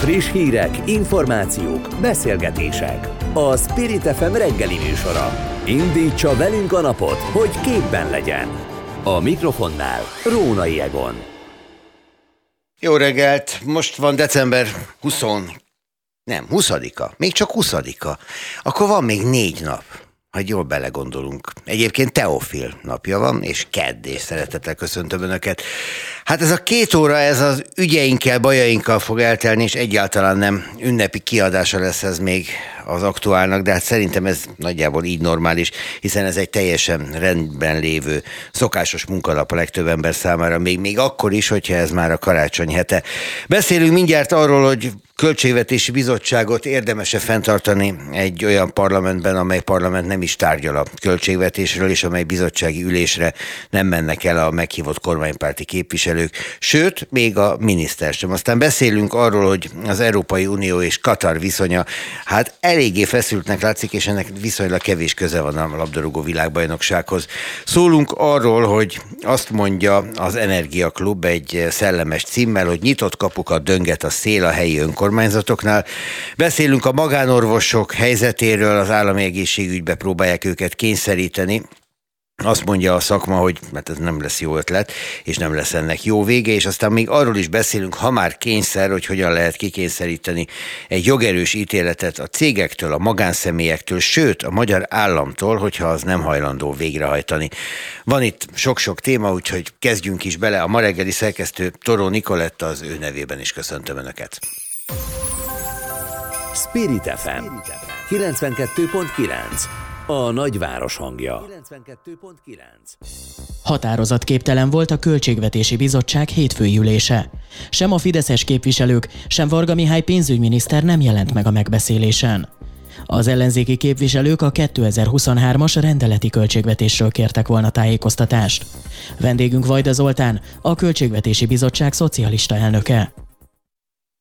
Friss hírek, információk, beszélgetések. A Spirit FM reggeli műsora. Indítsa velünk a napot, hogy képben legyen. A mikrofonnál Rónai Egon. Jó reggelt! Most van december 20... Nem, 20-a. Még csak 20-a. Akkor van még négy nap ha jól belegondolunk. Egyébként Teofil napja van, és kedd, és szeretettel köszöntöm Önöket. Hát ez a két óra, ez az ügyeinkkel, bajainkkal fog eltelni, és egyáltalán nem ünnepi kiadása lesz ez még az aktuálnak, de hát szerintem ez nagyjából így normális, hiszen ez egy teljesen rendben lévő, szokásos munkalap a legtöbb ember számára, még, még akkor is, hogyha ez már a karácsony hete. Beszélünk mindjárt arról, hogy költségvetési bizottságot érdemese fenntartani egy olyan parlamentben, amely parlament nem is tárgyal a költségvetésről, és amely bizottsági ülésre nem mennek el a meghívott kormánypárti képviselők, sőt, még a miniszter sem. Aztán beszélünk arról, hogy az Európai Unió és Katar viszonya, hát eléggé feszültnek látszik, és ennek viszonylag kevés köze van a labdarúgó világbajnoksághoz. Szólunk arról, hogy azt mondja az Energiaklub egy szellemes címmel, hogy nyitott kapukat dönget a szél a helyi önkormányzatoknál. Beszélünk a magánorvosok helyzetéről, az állami egészségügybe próbálják őket kényszeríteni, azt mondja a szakma, hogy mert ez nem lesz jó ötlet, és nem lesz ennek jó vége, és aztán még arról is beszélünk, ha már kényszer, hogy hogyan lehet kikényszeríteni egy jogerős ítéletet a cégektől, a magánszemélyektől, sőt a magyar államtól, hogyha az nem hajlandó végrehajtani. Van itt sok-sok téma, úgyhogy kezdjünk is bele. A ma reggeli szerkesztő Toró Nikoletta az ő nevében is köszöntöm Önöket. Spirit FM 92.9 a nagyváros hangja. 92.9 Határozatképtelen volt a Költségvetési Bizottság hétfői ülése. Sem a fideszes képviselők, sem Varga Mihály pénzügyminiszter nem jelent meg a megbeszélésen. Az ellenzéki képviselők a 2023-as rendeleti költségvetésről kértek volna tájékoztatást. Vendégünk Vajda Zoltán, a Költségvetési Bizottság szocialista elnöke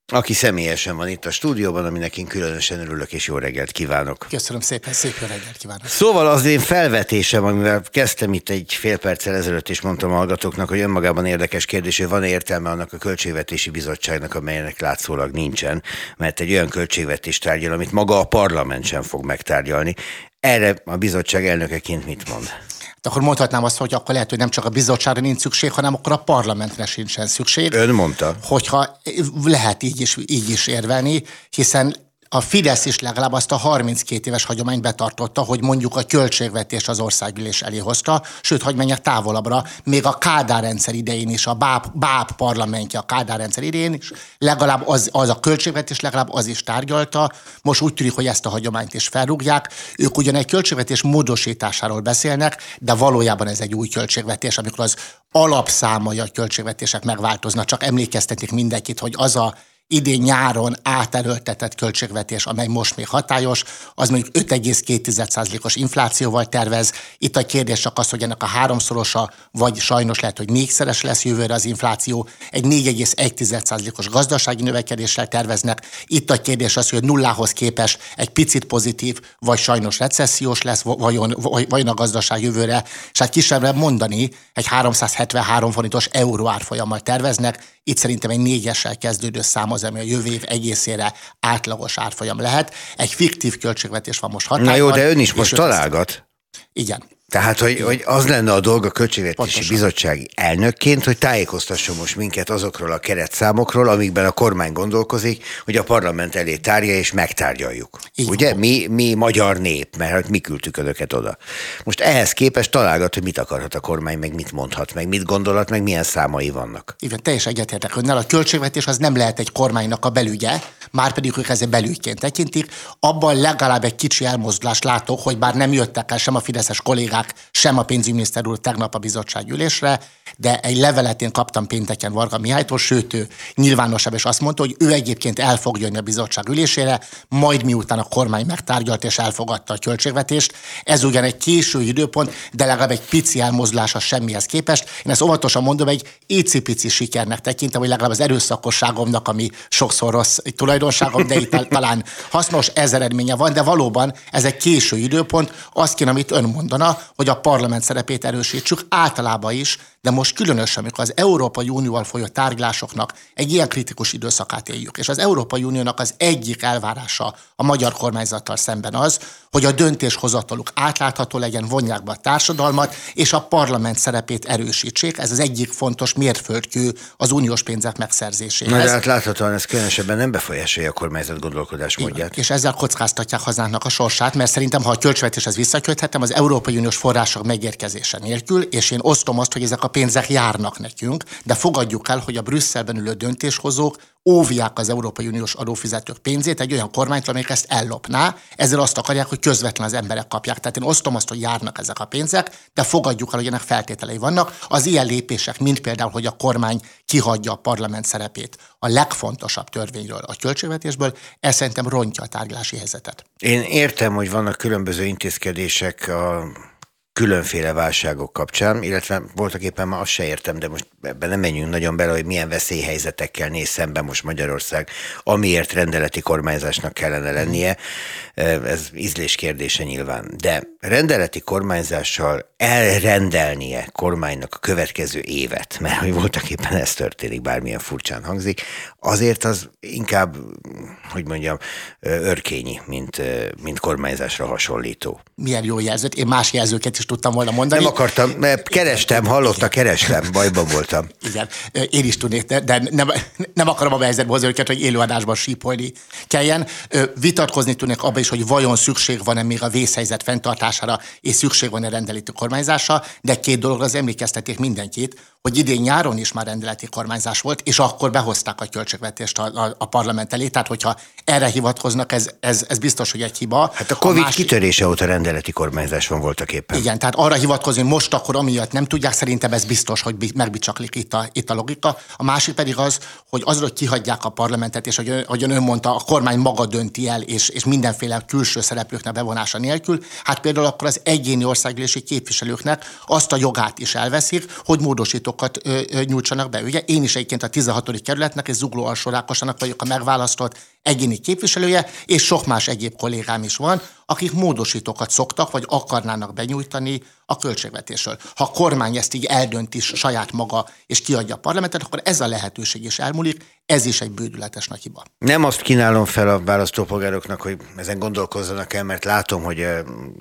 aki személyesen van itt a stúdióban, aminek én különösen örülök, és jó reggelt kívánok. Köszönöm szépen, szép jó reggelt kívánok. Szóval az én felvetésem, amivel kezdtem itt egy fél perccel ezelőtt, és mondtam a hallgatóknak, hogy önmagában érdekes kérdés, hogy van értelme annak a költségvetési bizottságnak, amelynek látszólag nincsen, mert egy olyan költségvetés tárgyal, amit maga a parlament sem fog megtárgyalni. Erre a bizottság elnökeként mit mond? De akkor mondhatnám azt, hogy akkor lehet, hogy nem csak a bizottságra nincs szükség, hanem akkor a parlamentre sincsen szükség. Ön mondta. Hogyha lehet így is, így is érvelni, hiszen a Fidesz is legalább azt a 32 éves hagyományt betartotta, hogy mondjuk a költségvetés az országgyűlés elé hozta, sőt, hogy menjek távolabbra, még a Kádár rendszer idején is, a BÁP, BÁP parlamentje a Kádár rendszer idején is, legalább az, az a költségvetés, legalább az is tárgyalta. Most úgy tűnik, hogy ezt a hagyományt is felrúgják. Ők ugyan egy költségvetés módosításáról beszélnek, de valójában ez egy új költségvetés, amikor az alapszámai a költségvetések megváltoznak. Csak emlékeztetik mindenkit, hogy az a idén nyáron áterőltetett költségvetés, amely most még hatályos, az mondjuk 5,2%-os inflációval tervez. Itt a kérdés csak az, hogy ennek a háromszorosa, vagy sajnos lehet, hogy négyszeres lesz jövőre az infláció, egy 4,1%-os gazdasági növekedéssel terveznek. Itt a kérdés az, hogy nullához képest egy picit pozitív, vagy sajnos recessziós lesz, vajon, vajon a gazdaság jövőre, és hát kisebbre mondani, egy 373 forintos euró árfolyammal terveznek, itt szerintem egy négyessel kezdődő szám az, ami a jövő év egészére átlagos árfolyam lehet. Egy fiktív költségvetés van most hatályban. Na jó, de ön is most találgat. Igen. Tehát, hogy, hogy az lenne a dolga a Költségvetési Pontosan. Bizottsági elnökként, hogy tájékoztasson most minket azokról a keretszámokról, amikben a kormány gondolkozik, hogy a parlament elé tárja és megtárgyaljuk. Így Ugye? Mi, mi magyar nép, mert hát mi küldtük önöket oda. Most ehhez képest találgat, hogy mit akarhat a kormány, meg mit mondhat, meg mit gondolat, meg milyen számai vannak. Igen, teljesen egyetértek önnel. A költségvetés az nem lehet egy kormánynak a belügye, már pedig ők ezzel belügyként tekintik. Abban legalább egy kicsi elmozdulást látok, hogy bár nem jöttek el sem a fideszes kollégák, sem a pénzügyminiszter úr tegnap a bizottság ülésre, de egy levelet én kaptam pénteken Varga Mihálytól, sőt ő nyilvánosabb, és azt mondta, hogy ő egyébként el fog jönni a bizottság ülésére, majd miután a kormány megtárgyalt és elfogadta a költségvetést. Ez ugyan egy késő időpont, de legalább egy pici elmozdulás a semmihez képest. Én ezt óvatosan mondom, egy icipici sikernek tekintem, hogy legalább az erőszakosságomnak, ami sokszor rossz tulajdonságom, de itt talán hasznos, ez eredménye van, de valóban ez egy késő időpont. Azt kéne, amit ön mondana, hogy a parlament szerepét erősítsük általában is, de most különösen, amikor az Európai Unióval folyó tárgyalásoknak egy ilyen kritikus időszakát éljük, és az Európai Uniónak az egyik elvárása a magyar kormányzattal szemben az, hogy a döntéshozataluk átlátható legyen, vonják be a társadalmat, és a parlament szerepét erősítsék. Ez az egyik fontos mérföldkő az uniós pénzek megszerzéséhez. Na de hát láthatóan ez különösebben nem befolyásolja a kormányzat gondolkodásmódját. És ezzel kockáztatják hazánknak a sorsát, mert szerintem, ha a költségvetéshez visszaköthetem, az Európai Uniós források megérkezése nélkül, és én osztom azt, hogy ezek a pénzek járnak nekünk, de fogadjuk el, hogy a Brüsszelben ülő döntéshozók óvják az Európai Uniós adófizetők pénzét egy olyan kormánytól, amelyik ezt ellopná, ezzel azt akarják, hogy közvetlen az emberek kapják. Tehát én osztom azt, hogy járnak ezek a pénzek, de fogadjuk el, hogy ennek feltételei vannak. Az ilyen lépések, mint például, hogy a kormány kihagyja a parlament szerepét a legfontosabb törvényről, a költségvetésből, ez szerintem rontja a tárgyalási helyzetet. Én értem, hogy vannak különböző intézkedések a különféle válságok kapcsán, illetve voltak éppen ma azt se értem, de most ebben nem menjünk nagyon bele, hogy milyen veszélyhelyzetekkel néz szembe most Magyarország, amiért rendeleti kormányzásnak kellene lennie. Ez ízlés kérdése nyilván. De rendeleti kormányzással elrendelnie kormánynak a következő évet, mert hogy voltak éppen ez történik, bármilyen furcsán hangzik, azért az inkább, hogy mondjam, örkényi, mint, mint kormányzásra hasonlító. Milyen jó jelzőt. Én más jelzőket is tudtam volna mondani. Nem akartam, mert kerestem, hallotta, kerestem, bajban voltam. Igen, én is tudnék, de nem, nem akarom a helyzetbe hozni őket, hogy élőadásban sípolni kelljen. Vitatkozni tudnék abban is, hogy vajon szükség van-e még a vészhelyzet fenntartására, és szükség van-e rendelítő kormányzásra, de két dologra az emlékezteték mindenkit, hogy idén nyáron is már rendeleti kormányzás volt, és akkor behozták a költségvetést a, a, a parlament elé. Tehát, hogyha erre hivatkoznak, ez, ez, ez biztos, hogy egy hiba. Hát a Covid a másik... kitörése óta rendeleti kormányzás van voltak éppen. Igen, tehát arra hivatkozni, hogy most akkor amiatt nem tudják, szerintem ez biztos, hogy megbicsaklik itt a, itt a logika. A másik pedig az, hogy az, hogy kihagyják a parlamentet, és hogy, hogy ön mondta, a kormány maga dönti el, és, és mindenféle külső szereplőknek bevonása nélkül, hát például akkor az egyéni országgyűlési képviselőknek azt a jogát is elveszik, hogy módosító módosítókat ö, ö, nyújtsanak be. Ugye én is egyébként a 16. kerületnek és Zugló alsórákosanak vagyok a megválasztott egyéni képviselője, és sok más egyéb kollégám is van, akik módosítókat szoktak, vagy akarnának benyújtani a költségvetésről. Ha a kormány ezt így eldönti saját maga, és kiadja a parlamentet, akkor ez a lehetőség is elmúlik, ez is egy bődületes nagy hiba. Nem azt kínálom fel a választópolgároknak, hogy ezen gondolkozzanak el, mert látom, hogy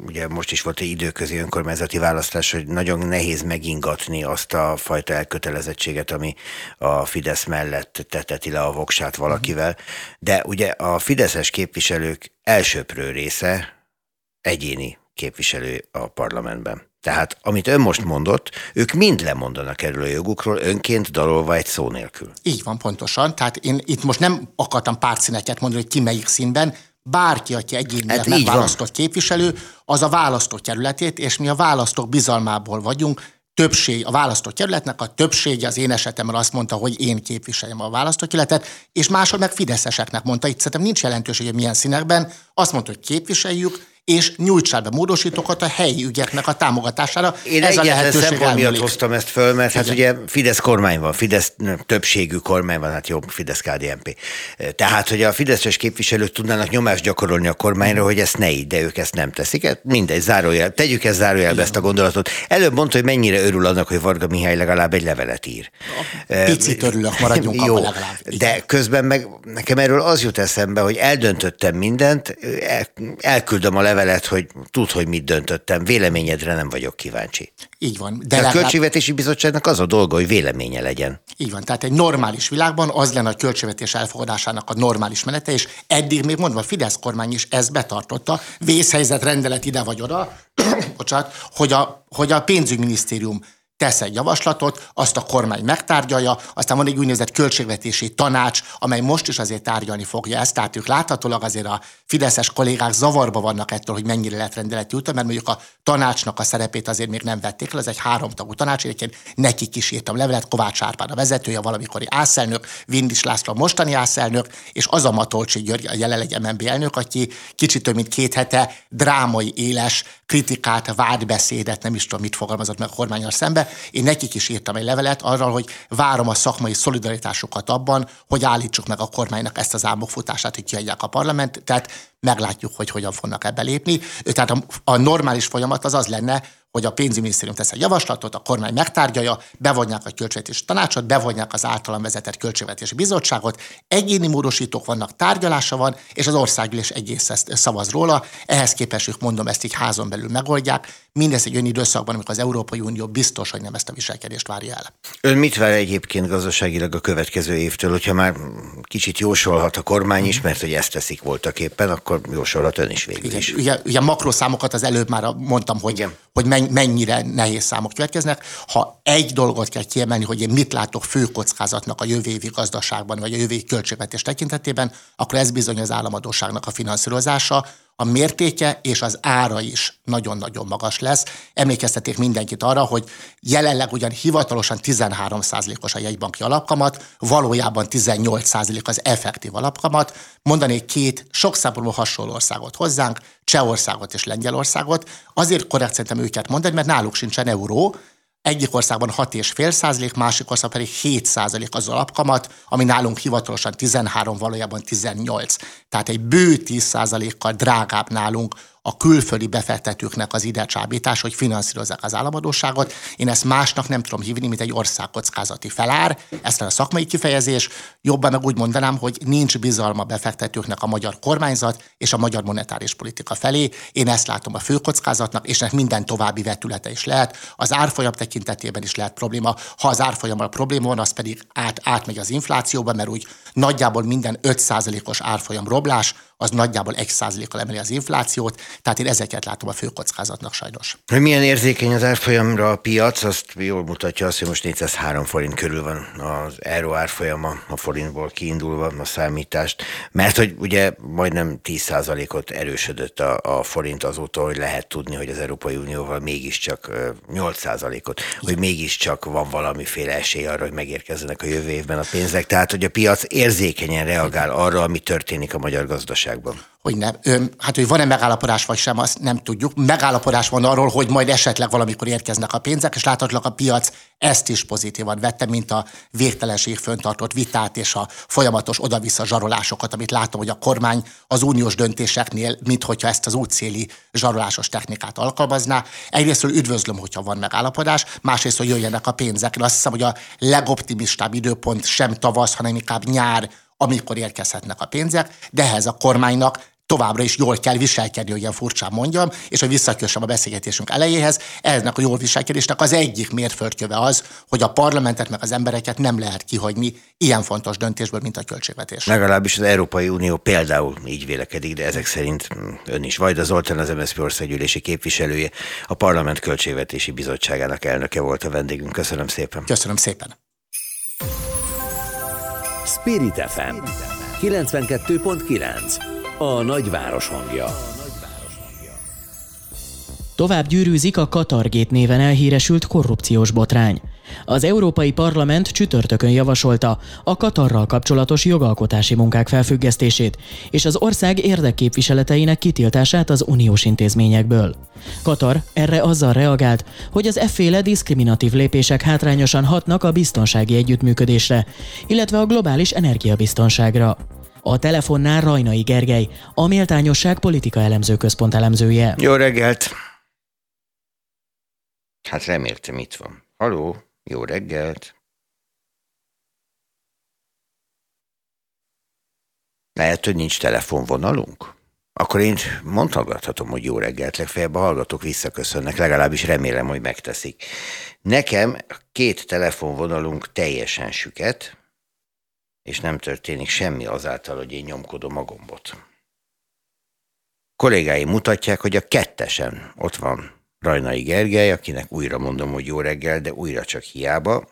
ugye most is volt egy időközi önkormányzati választás, hogy nagyon nehéz megingatni azt a fajta elkötelezettséget, ami a Fidesz mellett teteti le a voksát valakivel. De ugye a fideszes képviselők elsőprő része egyéni képviselő a parlamentben. Tehát, amit ön most mondott, ők mind lemondanak erről a jogukról, önként dalolva egy szó nélkül. Így van, pontosan. Tehát én itt most nem akartam pártszíneket mondani, hogy ki melyik színben, bárki, aki egyénileg hát megválasztott képviselő, az a választott kerületét, és mi a választók bizalmából vagyunk, többség, a választókerületnek a többsége az én esetemben azt mondta, hogy én képviseljem a választókerületet, és máshol meg fideszeseknek mondta, itt szerintem nincs jelentőség, hogy milyen színekben, azt mondta, hogy képviseljük, és nyújtsál be módosítókat a helyi ügyeknek a támogatására. Én Ez a lehetőség miatt hoztam ezt föl, mert hát Igen. hát ugye Fidesz kormány van, Fidesz többségű kormány van, hát jó, Fidesz KDNP. Tehát, hogy a Fideszes képviselők tudnának nyomást gyakorolni a kormányra, hogy ezt ne így, de ők ezt nem teszik. Hát mindegy, zárójel, tegyük ezt zárójelbe ezt a gondolatot. Előbb mondta, hogy mennyire örül annak, hogy Varga Mihály legalább egy levelet ír. Picit örülök, maradjunk jó, legalább. De közben meg nekem erről az jut eszembe, hogy eldöntöttem mindent, el, elküldöm a levelet, levelet, hogy tud, hogy mit döntöttem, véleményedre nem vagyok kíváncsi. Így van. De, legalább... a Költségvetési Bizottságnak az a dolga, hogy véleménye legyen. Így van. Tehát egy normális világban az lenne a költségvetés elfogadásának a normális menete, és eddig még mondva a Fidesz kormány is ezt betartotta, vészhelyzet rendelet ide vagy oda, bocsánat, hogy a, hogy a pénzügyminisztérium tesz egy javaslatot, azt a kormány megtárgyalja, aztán van egy úgynevezett költségvetési tanács, amely most is azért tárgyalni fogja ezt, tehát ők láthatólag azért a fideszes kollégák zavarba vannak ettől, hogy mennyire lehet rendeleti úton, mert mondjuk a tanácsnak a szerepét azért még nem vették le, ez egy háromtagú tanács, egyébként nekik is írtam levelet, Kovács Árpád a vezetője, valamikori ászelnök, Vindis László a mostani ászelnök, és az a Matolcsi György, a jelenlegi MNB elnök, aki kicsit több mint két hete drámai éles kritikát, vádbeszédet, nem is tudom, mit fogalmazott meg a kormányal szembe, én nekik is írtam egy levelet arról, hogy várom a szakmai szolidaritásukat abban, hogy állítsuk meg a kormánynak ezt az álmokfutását, hogy kiadják a parlament, tehát meglátjuk, hogy hogyan fognak ebbe lépni. Tehát a, a normális folyamat az az lenne, hogy a pénzügyminisztérium tesz egy javaslatot, a kormány megtárgyalja, bevonják a költségvetési tanácsot, bevonják az általam vezetett költségvetési bizottságot, egyéni módosítók vannak, tárgyalása van, és az országgyűlés egész ezt szavaz róla. Ehhez képest ők mondom, ezt így házon belül megoldják. Mindez egy olyan időszakban, amikor az Európai Unió biztos, hogy nem ezt a viselkedést várja el. Ön mit vár egyébként gazdaságilag a következő évtől, hogyha már kicsit jósolhat a kormány is, mert hogy ezt teszik voltak éppen, akkor jósolhat ön is végül Igen, is. Ugye, ugye makroszámokat az előbb már mondtam, hogy, Igen. hogy mennyire nehéz számok következnek. Ha egy dolgot kell kiemelni, hogy én mit látok fő kockázatnak a jövő évi gazdaságban, vagy a jövő évi költségvetés tekintetében, akkor ez bizony az államadóságnak a finanszírozása, a mértéke és az ára is nagyon-nagyon magas lesz. Emlékezteték mindenkit arra, hogy jelenleg ugyan hivatalosan 13%-os a jegybanki alapkamat, valójában 18% az effektív alapkamat. Mondanék két sok hasonló országot hozzánk, Csehországot és Lengyelországot. Azért korrekt szerintem őket mondani, mert náluk sincsen euró, egyik országban 6,5 százalék, másik ország pedig 7 százalék az alapkamat, ami nálunk hivatalosan 13, valójában 18. Tehát egy bő 10 százalékkal drágább nálunk a külföldi befektetőknek az ide csábítás, hogy finanszírozzák az államadóságot. Én ezt másnak nem tudom hívni, mint egy országkockázati felár. Ez a szakmai kifejezés. Jobban meg úgy mondanám, hogy nincs bizalma befektetőknek a magyar kormányzat és a magyar monetáris politika felé. Én ezt látom a főkockázatnak, és ennek minden további vetülete is lehet. Az árfolyam tekintetében is lehet probléma. Ha az árfolyammal probléma van, az pedig át, átmegy az inflációba, mert úgy nagyjából minden 5%-os árfolyam roblás, az nagyjából 1%-kal emeli az inflációt, tehát én ezeket látom a fő kockázatnak sajnos. Hogy milyen érzékeny az árfolyamra a piac, azt jól mutatja azt, hogy most 403 forint körül van az euró árfolyama, a forintból kiindulva a számítást, mert hogy ugye majdnem 10%-ot erősödött a, a forint azóta, hogy lehet tudni, hogy az Európai Unióval mégiscsak 8%-ot, hogy mégiscsak van valamiféle esély arra, hogy megérkezzenek a jövő évben a pénzek. Tehát, hogy a piac érzékenyen reagál arra, ami történik a magyar gazdaságban hogy nem. Hát, hogy van-e megállapodás vagy sem, azt nem tudjuk. Megállapodás van arról, hogy majd esetleg valamikor érkeznek a pénzek, és láthatólag a piac ezt is pozitívan vette, mint a végtelenség föntartott vitát és a folyamatos oda-vissza zsarolásokat, amit látom, hogy a kormány az uniós döntéseknél, mint hogyha ezt az útszéli zsarolásos technikát alkalmazná. Egyrészt üdvözlöm, hogyha van megállapodás, másrészt, hogy jöjjenek a pénzek. Én azt hiszem, hogy a legoptimistább időpont sem tavasz, hanem inkább nyár, amikor érkezhetnek a pénzek, de ehhez a kormánynak továbbra is jól kell viselkedni, hogy ilyen furcsán mondjam, és hogy visszakössem a beszélgetésünk elejéhez, ennek a jól viselkedésnek az egyik mérföldköve az, hogy a parlamentet meg az embereket nem lehet kihagyni ilyen fontos döntésből, mint a költségvetés. Legalábbis az Európai Unió például így vélekedik, de ezek szerint ön is. Vajda Zoltán, az MSZP országgyűlési képviselője, a Parlament Költségvetési Bizottságának elnöke volt a vendégünk. Köszönöm szépen. Köszönöm szépen. Spirit FM 92.9 A nagyváros hangja Tovább gyűrűzik a Katargét néven elhíresült korrupciós botrány. Az Európai Parlament csütörtökön javasolta a Katarral kapcsolatos jogalkotási munkák felfüggesztését és az ország érdekképviseleteinek kitiltását az uniós intézményekből. Katar erre azzal reagált, hogy az efféle diszkriminatív lépések hátrányosan hatnak a biztonsági együttműködésre, illetve a globális energiabiztonságra. A telefonnál Rajnai Gergely, a Méltányosság Politika Elemző Központ elemzője. Jó reggelt! Hát reméltem itt van. Haló? Jó reggelt! Lehet, hogy nincs telefonvonalunk? Akkor én mondhatgatom, hogy jó reggelt, legfeljebb a hallgatók visszaköszönnek, legalábbis remélem, hogy megteszik. Nekem két telefonvonalunk teljesen süket, és nem történik semmi azáltal, hogy én nyomkodom a gombot. Kollégáim mutatják, hogy a kettesen ott van Rajnai Gergely, akinek újra mondom, hogy jó reggel, de újra csak hiába.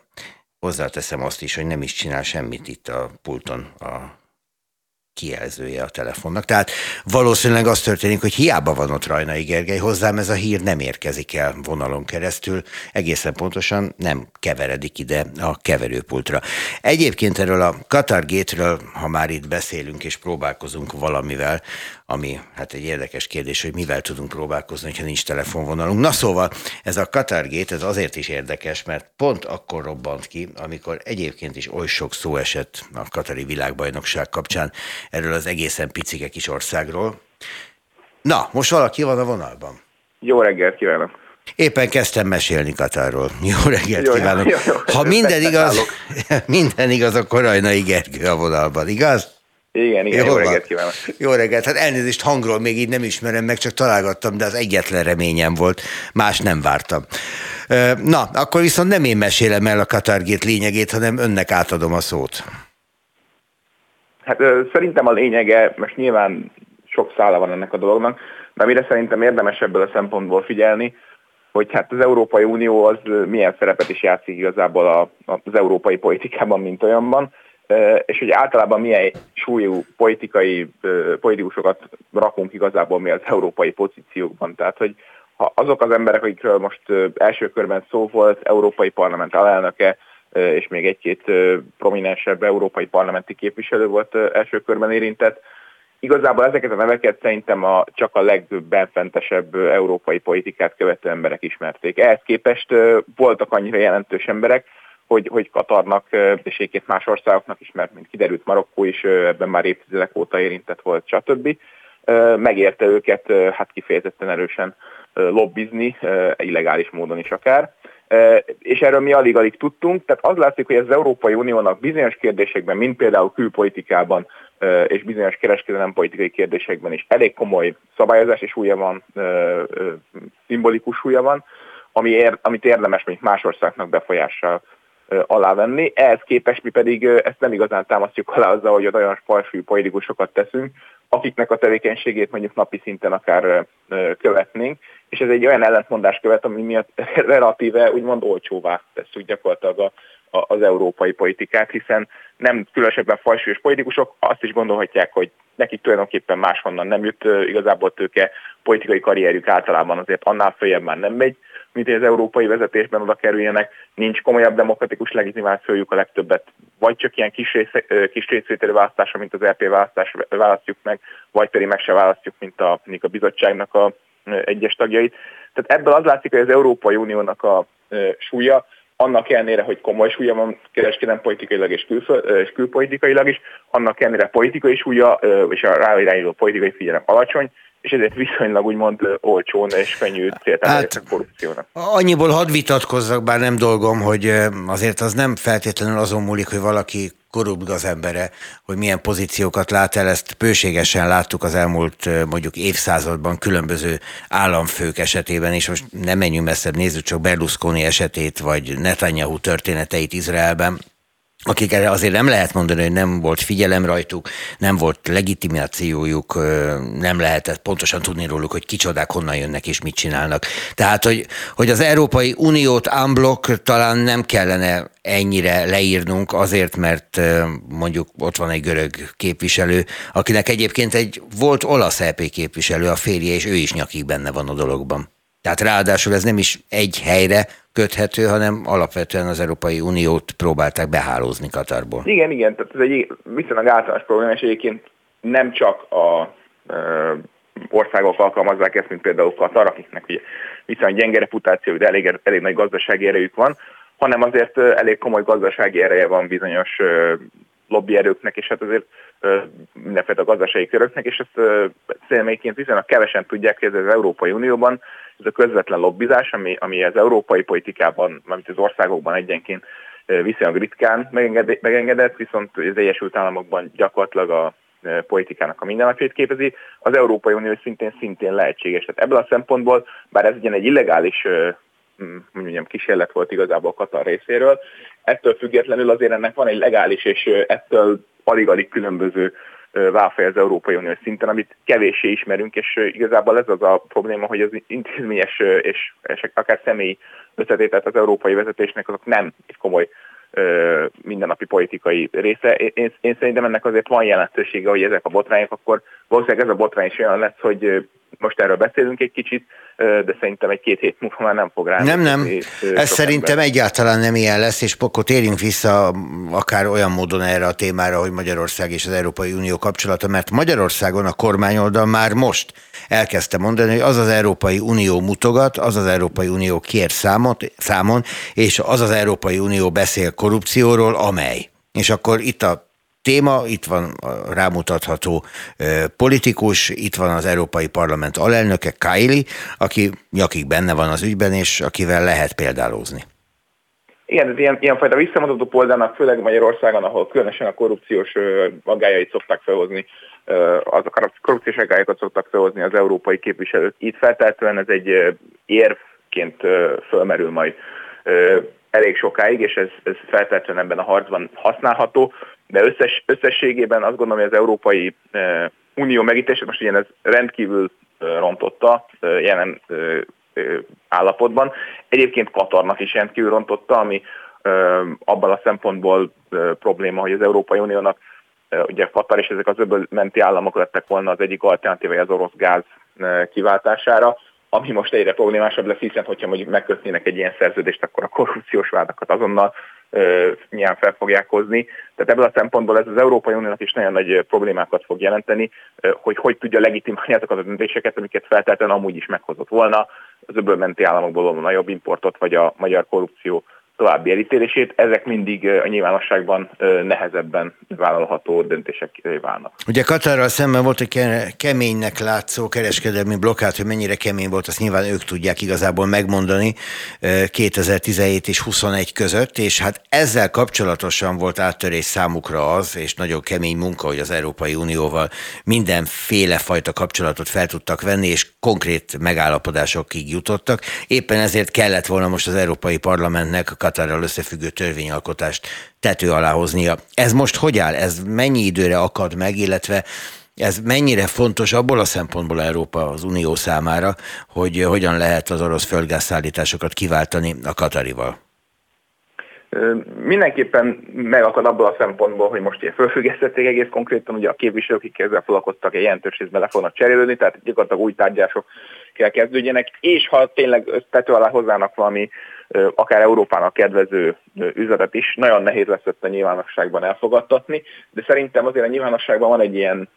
Hozzáteszem azt is, hogy nem is csinál semmit itt a pulton a kijelzője a telefonnak. Tehát valószínűleg az történik, hogy hiába van ott Rajnai Gergely, hozzám ez a hír nem érkezik el vonalon keresztül, egészen pontosan nem keveredik ide a keverőpultra. Egyébként erről a Qatar Gate-ről, ha már itt beszélünk és próbálkozunk valamivel, ami hát egy érdekes kérdés, hogy mivel tudunk próbálkozni, ha nincs telefonvonalunk. Na szóval, ez a Qatar Gate, ez azért is érdekes, mert pont akkor robbant ki, amikor egyébként is oly sok szó esett a Katari világbajnokság kapcsán erről az egészen picike kis országról. Na, most valaki van a vonalban. Jó reggelt kívánok! Éppen kezdtem mesélni Katarról. Jó reggelt jó, kívánok! Jó, jó, jó. Ha minden igaz, minden igaz, akkor Rajnai Gergő a vonalban, igaz? Igen, igen, jó, jó reggelt kívánok. Jó reggelt, hát elnézést hangról még így nem ismerem meg, csak találgattam, de az egyetlen reményem volt, más nem vártam. Na, akkor viszont nem én mesélem el a Katargét lényegét, hanem önnek átadom a szót. Hát szerintem a lényege, most nyilván sok szála van ennek a dolognak, de amire szerintem érdemes ebből a szempontból figyelni, hogy hát az Európai Unió az milyen szerepet is játszik igazából a, az európai politikában, mint olyanban, és hogy általában milyen súlyú politikai politikusokat rakunk igazából mi az európai pozíciókban. Tehát, hogy ha azok az emberek, akikről most első körben szó volt, Európai Parlament alelnöke, és még egy-két prominensebb európai parlamenti képviselő volt első körben érintett, Igazából ezeket a neveket szerintem a, csak a legbenfentesebb európai politikát követő emberek ismerték. Ehhez képest voltak annyira jelentős emberek, hogy, hogy Katarnak és egyébként más országoknak is, mert mint kiderült Marokkó is ebben már évtizedek óta érintett volt, stb. Megérte őket hát kifejezetten erősen lobbizni, illegális módon is akár. És erről mi alig-alig tudtunk, tehát az látszik, hogy az Európai Uniónak bizonyos kérdésekben, mint például külpolitikában, és bizonyos kereskedelem politikai kérdésekben is elég komoly szabályozás és súlya van, szimbolikus súlya van, ami amit érdemes még más országnak befolyással alávenni. Ehhez képest mi pedig ezt nem igazán támasztjuk alá azzal, hogy olyan spalsúlyú politikusokat teszünk, akiknek a tevékenységét mondjuk napi szinten akár követnénk, és ez egy olyan ellentmondás követ, ami miatt relatíve úgymond olcsóvá tesszük gyakorlatilag a, az európai politikát, hiszen nem különösebben fajsúlyos politikusok azt is gondolhatják, hogy nekik tulajdonképpen máshonnan nem jut igazából tőke, politikai karrierjük általában azért annál följebb már nem megy, mint az európai vezetésben oda kerüljenek, nincs komolyabb demokratikus legitimációjuk a legtöbbet, vagy csak ilyen kis, rész, kis részvételű választása, mint az LP e választás választjuk meg, vagy pedig meg se választjuk, mint a, mint a bizottságnak a egyes tagjait. Tehát ebből az látszik, hogy az Európai Uniónak a súlya annak ellenére, hogy komoly súlya van kereskedelmi politikailag és, külföld, és külpolitikailag is, annak ellenére politikai súlya és a ráirányuló politikai figyelem alacsony, és ezért viszonylag úgymond olcsón és könnyű hát, a korrupciónak. Annyiból hadd vitatkozzak, bár nem dolgom, hogy azért az nem feltétlenül azon múlik, hogy valaki korrupt gazembere, hogy milyen pozíciókat lát el, ezt bőségesen láttuk az elmúlt mondjuk évszázadban különböző államfők esetében, és most nem menjünk messzebb, nézzük csak Berlusconi esetét, vagy Netanyahu történeteit Izraelben, akik erre azért nem lehet mondani, hogy nem volt figyelem rajtuk, nem volt legitimációjuk, nem lehetett pontosan tudni róluk, hogy kicsodák honnan jönnek és mit csinálnak. Tehát, hogy, hogy az Európai Uniót unblock talán nem kellene ennyire leírnunk azért, mert mondjuk ott van egy görög képviselő, akinek egyébként egy volt olasz EP képviselő a férje, és ő is nyakig benne van a dologban. Tehát ráadásul ez nem is egy helyre köthető, hanem alapvetően az Európai Uniót próbálták behálózni Katarból. Igen, igen, tehát ez egy viszonylag általános probléma, és egyébként nem csak a ö, országok alkalmazzák ezt, mint például Katar, akiknek ugye viszonylag gyenge reputáció, de elég, elég nagy gazdasági erejük van, hanem azért elég komoly gazdasági ereje van bizonyos lobbyerőknek, és hát azért mindenféle a gazdasági köröknek, és ezt szerintem viszonylag kevesen tudják, hogy ez az Európai Unióban ez a közvetlen lobbizás, ami, ami az európai politikában, amit az országokban egyenként viszonylag ritkán megengedett, viszont az Egyesült Államokban gyakorlatilag a politikának a mindennapjait képezi, az Európai Unió szintén szintén lehetséges. Tehát ebből a szempontból, bár ez ugyan egy illegális mondjam, kísérlet volt igazából Katar részéről, ettől függetlenül azért ennek van egy legális és ettől alig-alig különböző válfaj az Európai Unió szinten, amit kevéssé ismerünk, és igazából ez az a probléma, hogy az intézményes és, és akár személyi összetételt az európai vezetésnek azok nem egy komoly mindennapi politikai része. Én, én szerintem ennek azért van jelentősége, hogy ezek a botrányok, akkor valószínűleg ez a botrány is olyan lesz, hogy most erről beszélünk egy kicsit, de szerintem egy-két hét múlva már nem fog rá. Nem, nem. Ez szerintem ember. egyáltalán nem ilyen lesz, és akkor térjünk vissza akár olyan módon erre a témára, hogy Magyarország és az Európai Unió kapcsolata, mert Magyarországon a kormányoldal már most elkezdte mondani, hogy az az Európai Unió mutogat, az az Európai Unió kér számot, számon, és az az Európai Unió beszél korrupcióról, amely. És akkor itt a téma, itt van a rámutatható politikus, itt van az Európai Parlament alelnöke, Kylie, aki nyakig benne van az ügyben, és akivel lehet példálózni. Igen, ez ilyen, ilyenfajta visszamutató poldának, főleg Magyarországon, ahol különösen a korrupciós aggájait szokták felhozni, azok a korrupciós aggályokat szoktak felhozni az európai képviselők. Itt feltétlenül ez egy érvként fölmerül majd elég sokáig, és ez, ez feltétlenül ebben a harcban használható, de összes, összességében azt gondolom, hogy az Európai Unió megítése most ilyen ez rendkívül rontotta jelen állapotban. Egyébként Katarnak is rendkívül rontotta, ami abban a szempontból probléma, hogy az Európai Uniónak ugye Katar és ezek az öbölmenti államok lettek volna az egyik alternatíva az orosz gáz kiváltására, ami most egyre problémásabb lesz, hiszen hogyha mondjuk megkötnének egy ilyen szerződést, akkor a korrupciós vádakat azonnal nyilván fel fogják hozni. Tehát ebből a szempontból ez az Európai Uniónak is nagyon nagy problémákat fog jelenteni, hogy hogy tudja legitimálni azokat a döntéseket, amiket feltétlenül amúgy is meghozott volna, az öbölmenti államokból való nagyobb importot, vagy a magyar korrupció további elítélését, ezek mindig a nyilvánosságban nehezebben vállalható döntések válnak. Ugye Katarral szemben volt egy keménynek látszó kereskedelmi blokkád, hogy mennyire kemény volt, azt nyilván ők tudják igazából megmondani 2017 és 21 között, és hát ezzel kapcsolatosan volt áttörés számukra az, és nagyon kemény munka, hogy az Európai Unióval mindenféle fajta kapcsolatot fel tudtak venni, és konkrét megállapodásokig jutottak. Éppen ezért kellett volna most az Európai Parlamentnek a Katarral összefüggő törvényalkotást tető alá hoznia. Ez most hogy áll? Ez mennyi időre akad meg, illetve ez mennyire fontos abból a szempontból Európa az Unió számára, hogy hogyan lehet az orosz földgázszállításokat kiváltani a Katarival? Mindenképpen megakad abból a szempontból, hogy most ilyen fölfüggesztették egész konkrétan, ugye a képviselők, akik ezzel foglalkoztak, egy jelentős részben le fognak cserélődni, tehát gyakorlatilag új tárgyások kell kezdődjenek, és ha tényleg tető alá hozzának valami akár Európának kedvező üzletet is, nagyon nehéz lesz ezt a nyilvánosságban elfogadtatni, de szerintem azért a nyilvánosságban van egy ilyen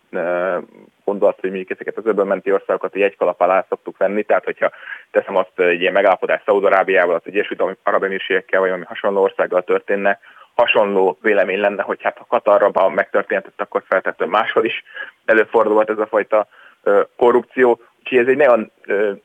gondolat, hogy mondjuk ezeket az öbölmenti országokat egy kalap alá szoktuk venni, tehát hogyha teszem azt egy ilyen megállapodás Szaudarábiával, az Egyesült Arab Emírségekkel, vagy valami hasonló országgal történne, hasonló vélemény lenne, hogy hát ha Katarban megtörtént, akkor feltetően máshol is előfordulhat ez a fajta korrupció. Úgyhogy ez egy nagyon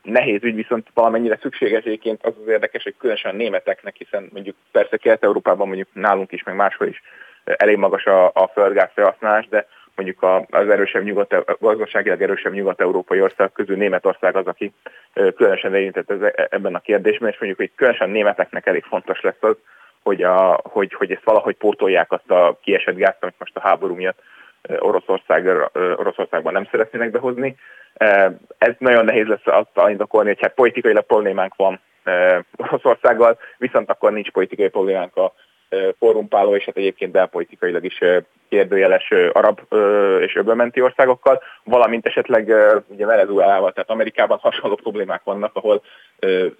nehéz ügy, viszont valamennyire szükséges egyébként az az érdekes, hogy különösen a németeknek, hiszen mondjuk persze Kelet-Európában, mondjuk nálunk is, meg máshol is elég magas a, a földgáz felhasználás, de mondjuk az erősebb nyugat, gazdaságilag erősebb nyugat-európai ország közül Németország az, aki különösen érintett ebben a kérdésben, és mondjuk, hogy különösen németeknek elég fontos lesz az, hogy, a, hogy, hogy ezt valahogy pótolják azt a kiesett gázt, amit most a háború miatt Oroszország, Oroszországban nem szeretnének behozni. Ez nagyon nehéz lesz azt indokolni, hogy hát politikailag problémánk van Oroszországgal, viszont akkor nincs politikai problémánk a korrumpáló és hát egyébként belpolitikailag is kérdőjeles arab és öbölmenti országokkal, valamint esetleg ugye Venezuelával, tehát Amerikában hasonló problémák vannak, ahol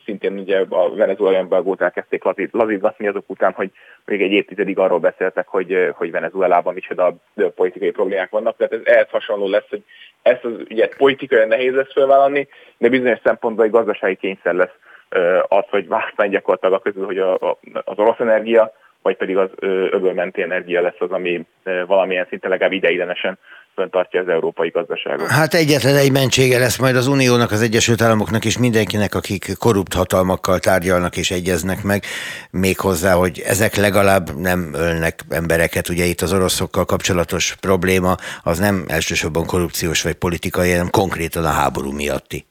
szintén ugye a venezuelai embargót elkezdték lazítgatni azok után, hogy még egy évtizedig arról beszéltek, hogy, hogy Venezuelában micsoda politikai problémák vannak, tehát ez ehhez hasonló lesz, hogy ezt az ügyet politikai nehéz lesz felvállalni, de bizonyos szempontból egy gazdasági kényszer lesz az, hogy választani gyakorlatilag a közül, hogy a, a, az orosz energia vagy pedig az öbölmenti energia lesz az, ami valamilyen szinten legalább ideiglenesen föntartja az európai gazdaságot. Hát egyetlen egy mentsége lesz majd az Uniónak, az Egyesült Államoknak és mindenkinek, akik korrupt hatalmakkal tárgyalnak és egyeznek meg, még hozzá, hogy ezek legalább nem ölnek embereket. Ugye itt az oroszokkal kapcsolatos probléma az nem elsősorban korrupciós vagy politikai, hanem konkrétan a háború miatti.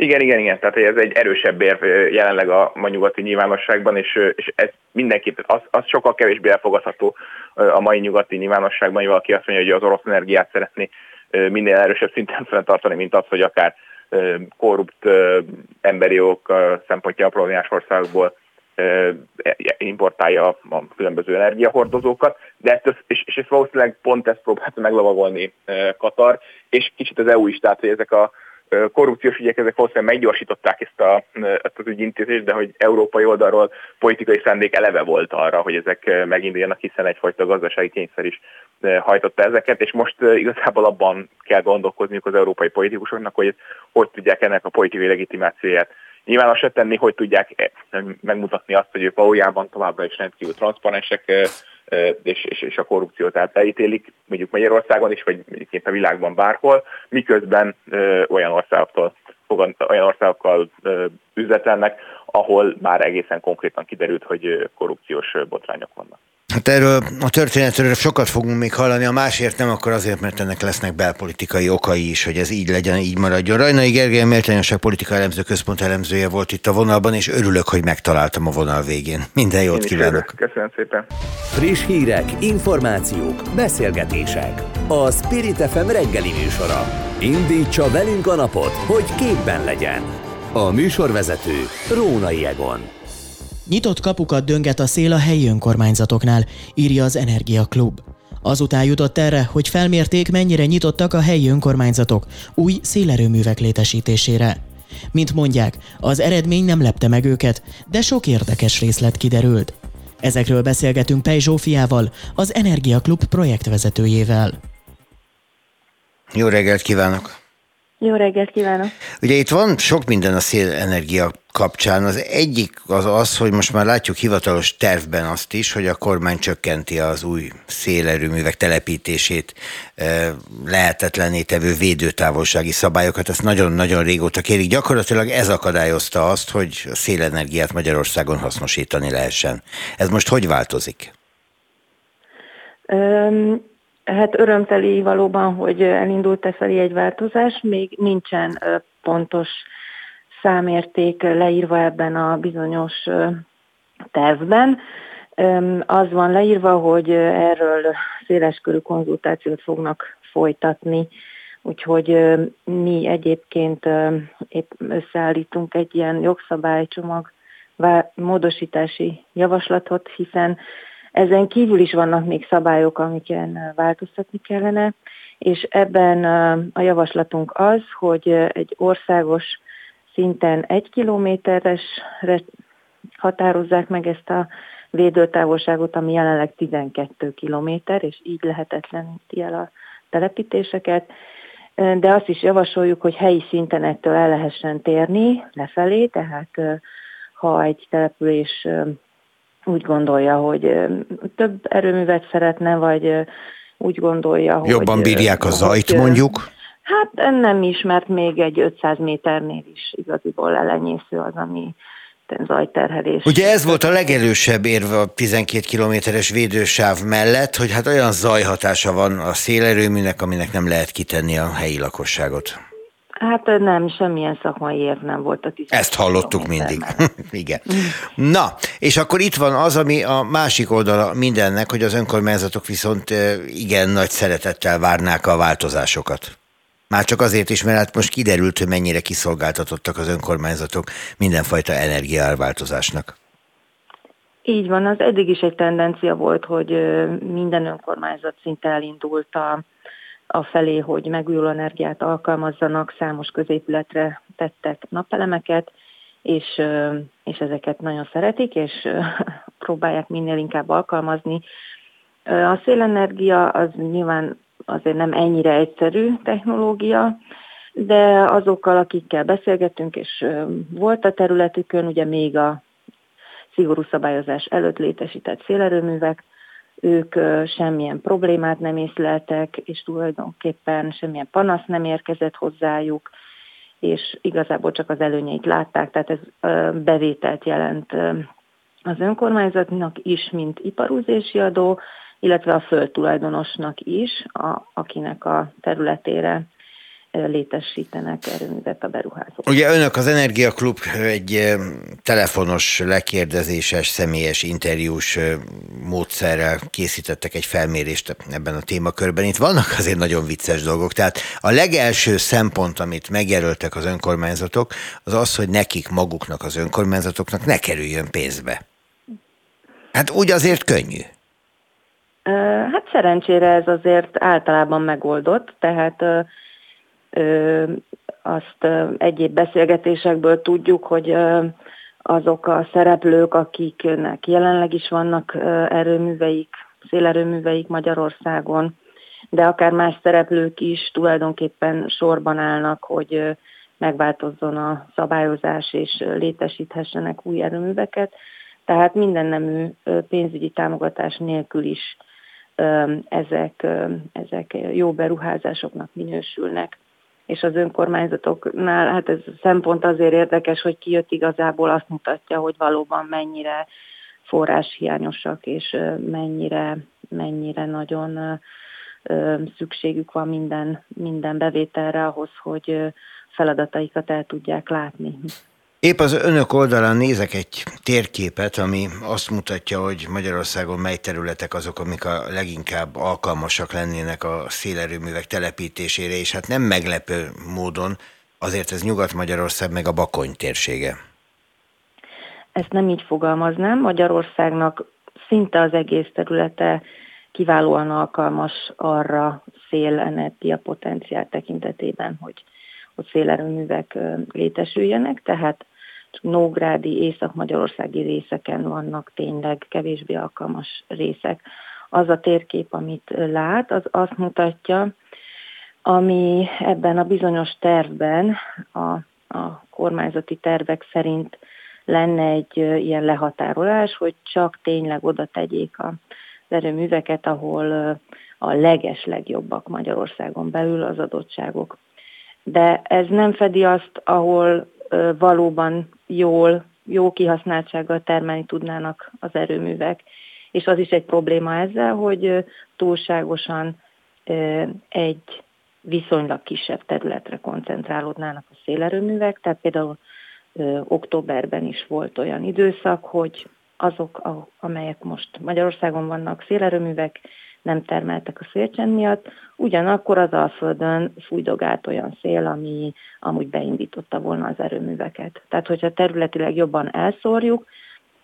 Igen, igen, igen. Tehát ez egy erősebb érv jelenleg a, a nyugati nyilvánosságban, és, és ez mindenképp, az, az sokkal kevésbé elfogadható a mai nyugati nyilvánosságban, hogy valaki azt mondja, hogy az orosz energiát szeretné minél erősebb szinten fenntartani, mint az, hogy akár korrupt emberi jogok szempontjából problémás országokból importálja a különböző energiahordozókat, de ezt, és, és ezt valószínűleg pont ezt próbálta meglavagolni Katar, és kicsit az EU is, tehát hogy ezek a korrupciós ügyek ezek valószínűleg meggyorsították ezt, a, ezt az ügyintézést, de hogy európai oldalról politikai szándék eleve volt arra, hogy ezek meginduljanak, hiszen egyfajta gazdasági kényszer is hajtotta ezeket, és most igazából abban kell gondolkozniuk az európai politikusoknak, hogy hogy tudják ennek a politikai legitimációját Nyilván azt se tenni, hogy tudják megmutatni azt, hogy ők valójában továbbra is rendkívül transzparensek, és, és, és a korrupciót elítélik, mondjuk Magyarországon is, vagy mondjuk a világban bárhol, miközben olyan országoktól olyan országokkal üzletelnek, ahol már egészen konkrétan kiderült, hogy korrupciós botrányok vannak. Hát erről a történetről sokat fogunk még hallani, a másért nem, akkor azért, mert ennek lesznek belpolitikai okai is, hogy ez így legyen, így maradjon. Rajnai Gergely Méltányosság politika elemző központ elemzője volt itt a vonalban, és örülök, hogy megtaláltam a vonal végén. Minden jót kívánok! Köszönöm szépen! Friss hírek, információk, beszélgetések. A Spirit FM reggeli műsora. Indítsa velünk a napot, hogy képben legyen. A műsorvezető Rónai Egon. Nyitott kapukat dönget a szél a helyi önkormányzatoknál, írja az Energia Klub. Azután jutott erre, hogy felmérték, mennyire nyitottak a helyi önkormányzatok új szélerőművek létesítésére. Mint mondják, az eredmény nem lepte meg őket, de sok érdekes részlet kiderült. Ezekről beszélgetünk Pej Zsófiával, az Energia Klub projektvezetőjével. Jó reggelt kívánok! Jó reggelt kívánok! Ugye itt van sok minden a szélenergia kapcsán. Az egyik az az, hogy most már látjuk hivatalos tervben azt is, hogy a kormány csökkenti az új szélerőművek telepítését lehetetlené tevő védőtávolsági szabályokat. Ezt nagyon-nagyon régóta kérik. Gyakorlatilag ez akadályozta azt, hogy a szélenergiát Magyarországon hasznosítani lehessen. Ez most hogy változik? Um, hát örömteli valóban, hogy elindult e felé egy változás. Még nincsen pontos számérték leírva ebben a bizonyos tervben. Az van leírva, hogy erről széleskörű konzultációt fognak folytatni, úgyhogy mi egyébként épp összeállítunk egy ilyen jogszabálycsomag módosítási javaslatot, hiszen ezen kívül is vannak még szabályok, amiken változtatni kellene, és ebben a javaslatunk az, hogy egy országos szinten egy kilométeresre határozzák meg ezt a védőtávolságot, ami jelenleg 12 kilométer, és így lehetetleníti el a telepítéseket. De azt is javasoljuk, hogy helyi szinten ettől el lehessen térni lefelé, tehát ha egy település úgy gondolja, hogy több erőművet szeretne, vagy úgy gondolja, hogy... Jobban bírják a zajt hogy, mondjuk? Hát nem is, mert még egy 500 méternél is igaziból elenyésző az, ami zajterhelés. Ugye ez volt a legerősebb érve a 12 kilométeres védősáv mellett, hogy hát olyan zajhatása van a szélerőműnek, aminek nem lehet kitenni a helyi lakosságot. Hát nem, semmilyen szakmai érv nem volt a 12 Ezt hallottuk mindig. Igen. Na, és akkor itt van az, ami a másik oldala mindennek, hogy az önkormányzatok viszont igen nagy szeretettel várnák a változásokat. Már csak azért is, mert hát most kiderült, hogy mennyire kiszolgáltatottak az önkormányzatok mindenfajta energiárváltozásnak. Így van, az eddig is egy tendencia volt, hogy minden önkormányzat szinte elindult a, a felé, hogy megújuló energiát alkalmazzanak, számos középületre tettek napelemeket, és, és ezeket nagyon szeretik, és próbálják minél inkább alkalmazni. A szélenergia az nyilván azért nem ennyire egyszerű technológia, de azokkal, akikkel beszélgetünk, és volt a területükön, ugye még a szigorú szabályozás előtt létesített szélerőművek, ők semmilyen problémát nem észleltek, és tulajdonképpen semmilyen panasz nem érkezett hozzájuk, és igazából csak az előnyeit látták, tehát ez bevételt jelent az önkormányzatnak is, mint iparúzési adó, illetve a földtulajdonosnak is, a, akinek a területére létesítenek erőművet a beruházók. Ugye önök az Energiaklub egy telefonos, lekérdezéses, személyes interjús módszerrel készítettek egy felmérést ebben a témakörben. Itt vannak azért nagyon vicces dolgok. Tehát a legelső szempont, amit megjelöltek az önkormányzatok, az az, hogy nekik maguknak, az önkormányzatoknak ne kerüljön pénzbe. Hát úgy azért könnyű. Hát szerencsére ez azért általában megoldott, tehát azt egyéb beszélgetésekből tudjuk, hogy azok a szereplők, akiknek jelenleg is vannak erőműveik, szélerőműveik Magyarországon, de akár más szereplők is tulajdonképpen sorban állnak, hogy megváltozzon a szabályozás, és létesíthessenek új erőműveket. Tehát minden nemű pénzügyi támogatás nélkül is ezek, ezek jó beruházásoknak minősülnek. És az önkormányzatoknál, hát ez szempont azért érdekes, hogy kijött igazából azt mutatja, hogy valóban mennyire forráshiányosak, és mennyire, mennyire nagyon szükségük van minden, minden bevételre ahhoz, hogy feladataikat el tudják látni. Épp az önök oldalán nézek egy térképet, ami azt mutatja, hogy Magyarországon mely területek azok, amik a leginkább alkalmasak lennének a szélerőművek telepítésére, és hát nem meglepő módon, azért ez Nyugat-Magyarország meg a Bakony térsége. Ezt nem így fogalmaznám. Magyarországnak szinte az egész területe kiválóan alkalmas arra szélenergia potenciál tekintetében, hogy, hogy szélerőművek létesüljenek, tehát Nógrádi, Észak-Magyarországi részeken vannak tényleg kevésbé alkalmas részek. Az a térkép, amit lát, az azt mutatja, ami ebben a bizonyos tervben, a, a kormányzati tervek szerint lenne egy ilyen lehatárolás, hogy csak tényleg oda tegyék a erőműveket, ahol a leges legjobbak Magyarországon belül az adottságok. De ez nem fedi azt, ahol valóban jól, jó kihasználtsággal termelni tudnának az erőművek. És az is egy probléma ezzel, hogy túlságosan egy viszonylag kisebb területre koncentrálódnának a szélerőművek, tehát például októberben is volt olyan időszak, hogy azok, amelyek most Magyarországon vannak szélerőművek, nem termeltek a szélcsend miatt, ugyanakkor az Alföldön fújdogált olyan szél, ami amúgy beindította volna az erőműveket. Tehát, hogyha területileg jobban elszórjuk,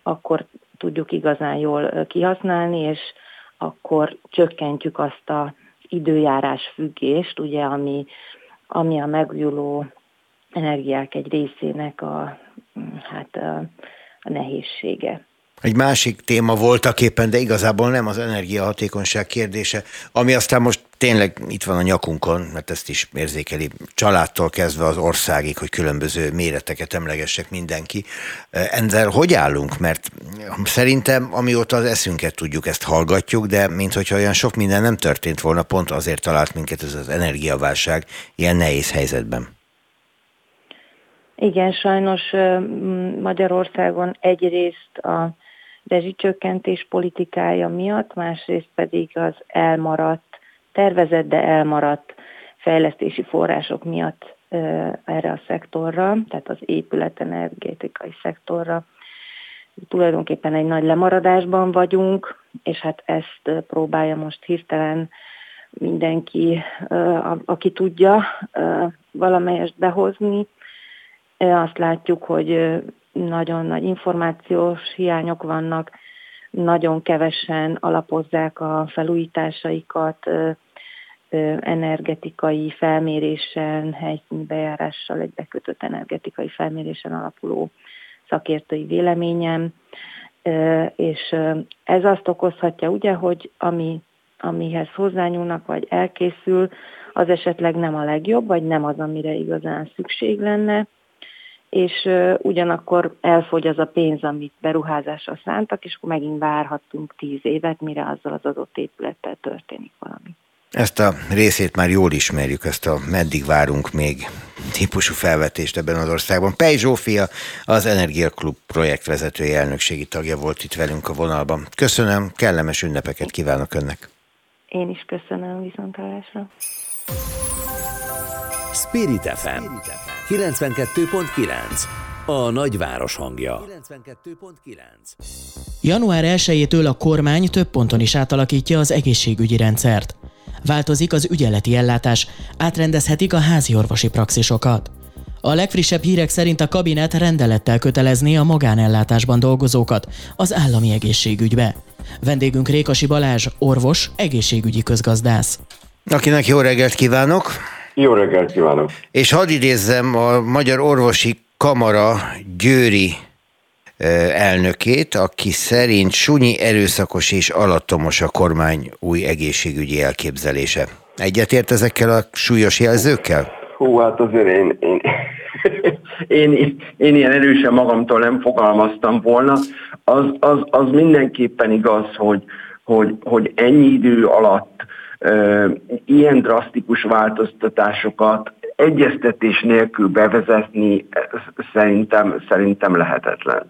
akkor tudjuk igazán jól kihasználni, és akkor csökkentjük azt a időjárás függést, ugye, ami, ami a megújuló energiák egy részének a, hát a, a nehézsége. Egy másik téma voltak éppen, de igazából nem az energiahatékonyság kérdése, ami aztán most tényleg itt van a nyakunkon, mert ezt is érzékeli családtól kezdve az országig, hogy különböző méreteket emlegessek mindenki. Enzel hogy állunk? Mert szerintem amióta az eszünket tudjuk, ezt hallgatjuk, de minthogyha olyan sok minden nem történt volna, pont azért talált minket ez az energiaválság ilyen nehéz helyzetben. Igen, sajnos Magyarországon egyrészt a rezsicsökkentés politikája miatt, másrészt pedig az elmaradt, tervezett, de elmaradt fejlesztési források miatt erre a szektorra, tehát az épületenergetikai szektorra. Tulajdonképpen egy nagy lemaradásban vagyunk, és hát ezt próbálja most hirtelen mindenki, aki tudja, valamelyest behozni. Azt látjuk, hogy nagyon nagy információs hiányok vannak, nagyon kevesen alapozzák a felújításaikat, energetikai felmérésen, helyszíni bejárással egy bekötött energetikai felmérésen alapuló szakértői véleményem, és ez azt okozhatja ugye, hogy ami, amihez hozzányúlnak, vagy elkészül, az esetleg nem a legjobb, vagy nem az, amire igazán szükség lenne, és ugyanakkor elfogy az a pénz, amit beruházásra szántak, és akkor megint várhattunk tíz évet, mire azzal az adott épülettel történik valami. Ezt a részét már jól ismerjük, ezt a meddig várunk még típusú felvetést ebben az országban. Pej Zsófia, az Energiaklub projektvezetői elnökségi tagja volt itt velünk a vonalban. Köszönöm, kellemes ünnepeket kívánok önnek. Én is köszönöm, viszontlátásra. Spirit FM 92.9 A nagyváros hangja. 92.9 Január 1-től a kormány több ponton is átalakítja az egészségügyi rendszert. Változik az ügyeleti ellátás, átrendezhetik a házi orvosi praxisokat. A legfrissebb hírek szerint a kabinet rendelettel kötelezné a magánellátásban dolgozókat az állami egészségügybe. Vendégünk Rékasi Balázs, orvos, egészségügyi közgazdász. Akinek jó reggelt kívánok! Jó reggelt kívánok! És hadd idézzem a Magyar Orvosi Kamara Győri elnökét, aki szerint sunyi, erőszakos és alattomos a kormány új egészségügyi elképzelése. Egyetért ezekkel a súlyos jelzőkkel? Hú, hát azért én, én, én, én ilyen erősen magamtól nem fogalmaztam volna. Az, az, az mindenképpen igaz, hogy, hogy, hogy ennyi idő alatt ilyen drasztikus változtatásokat egyeztetés nélkül bevezetni szerintem, szerintem lehetetlen.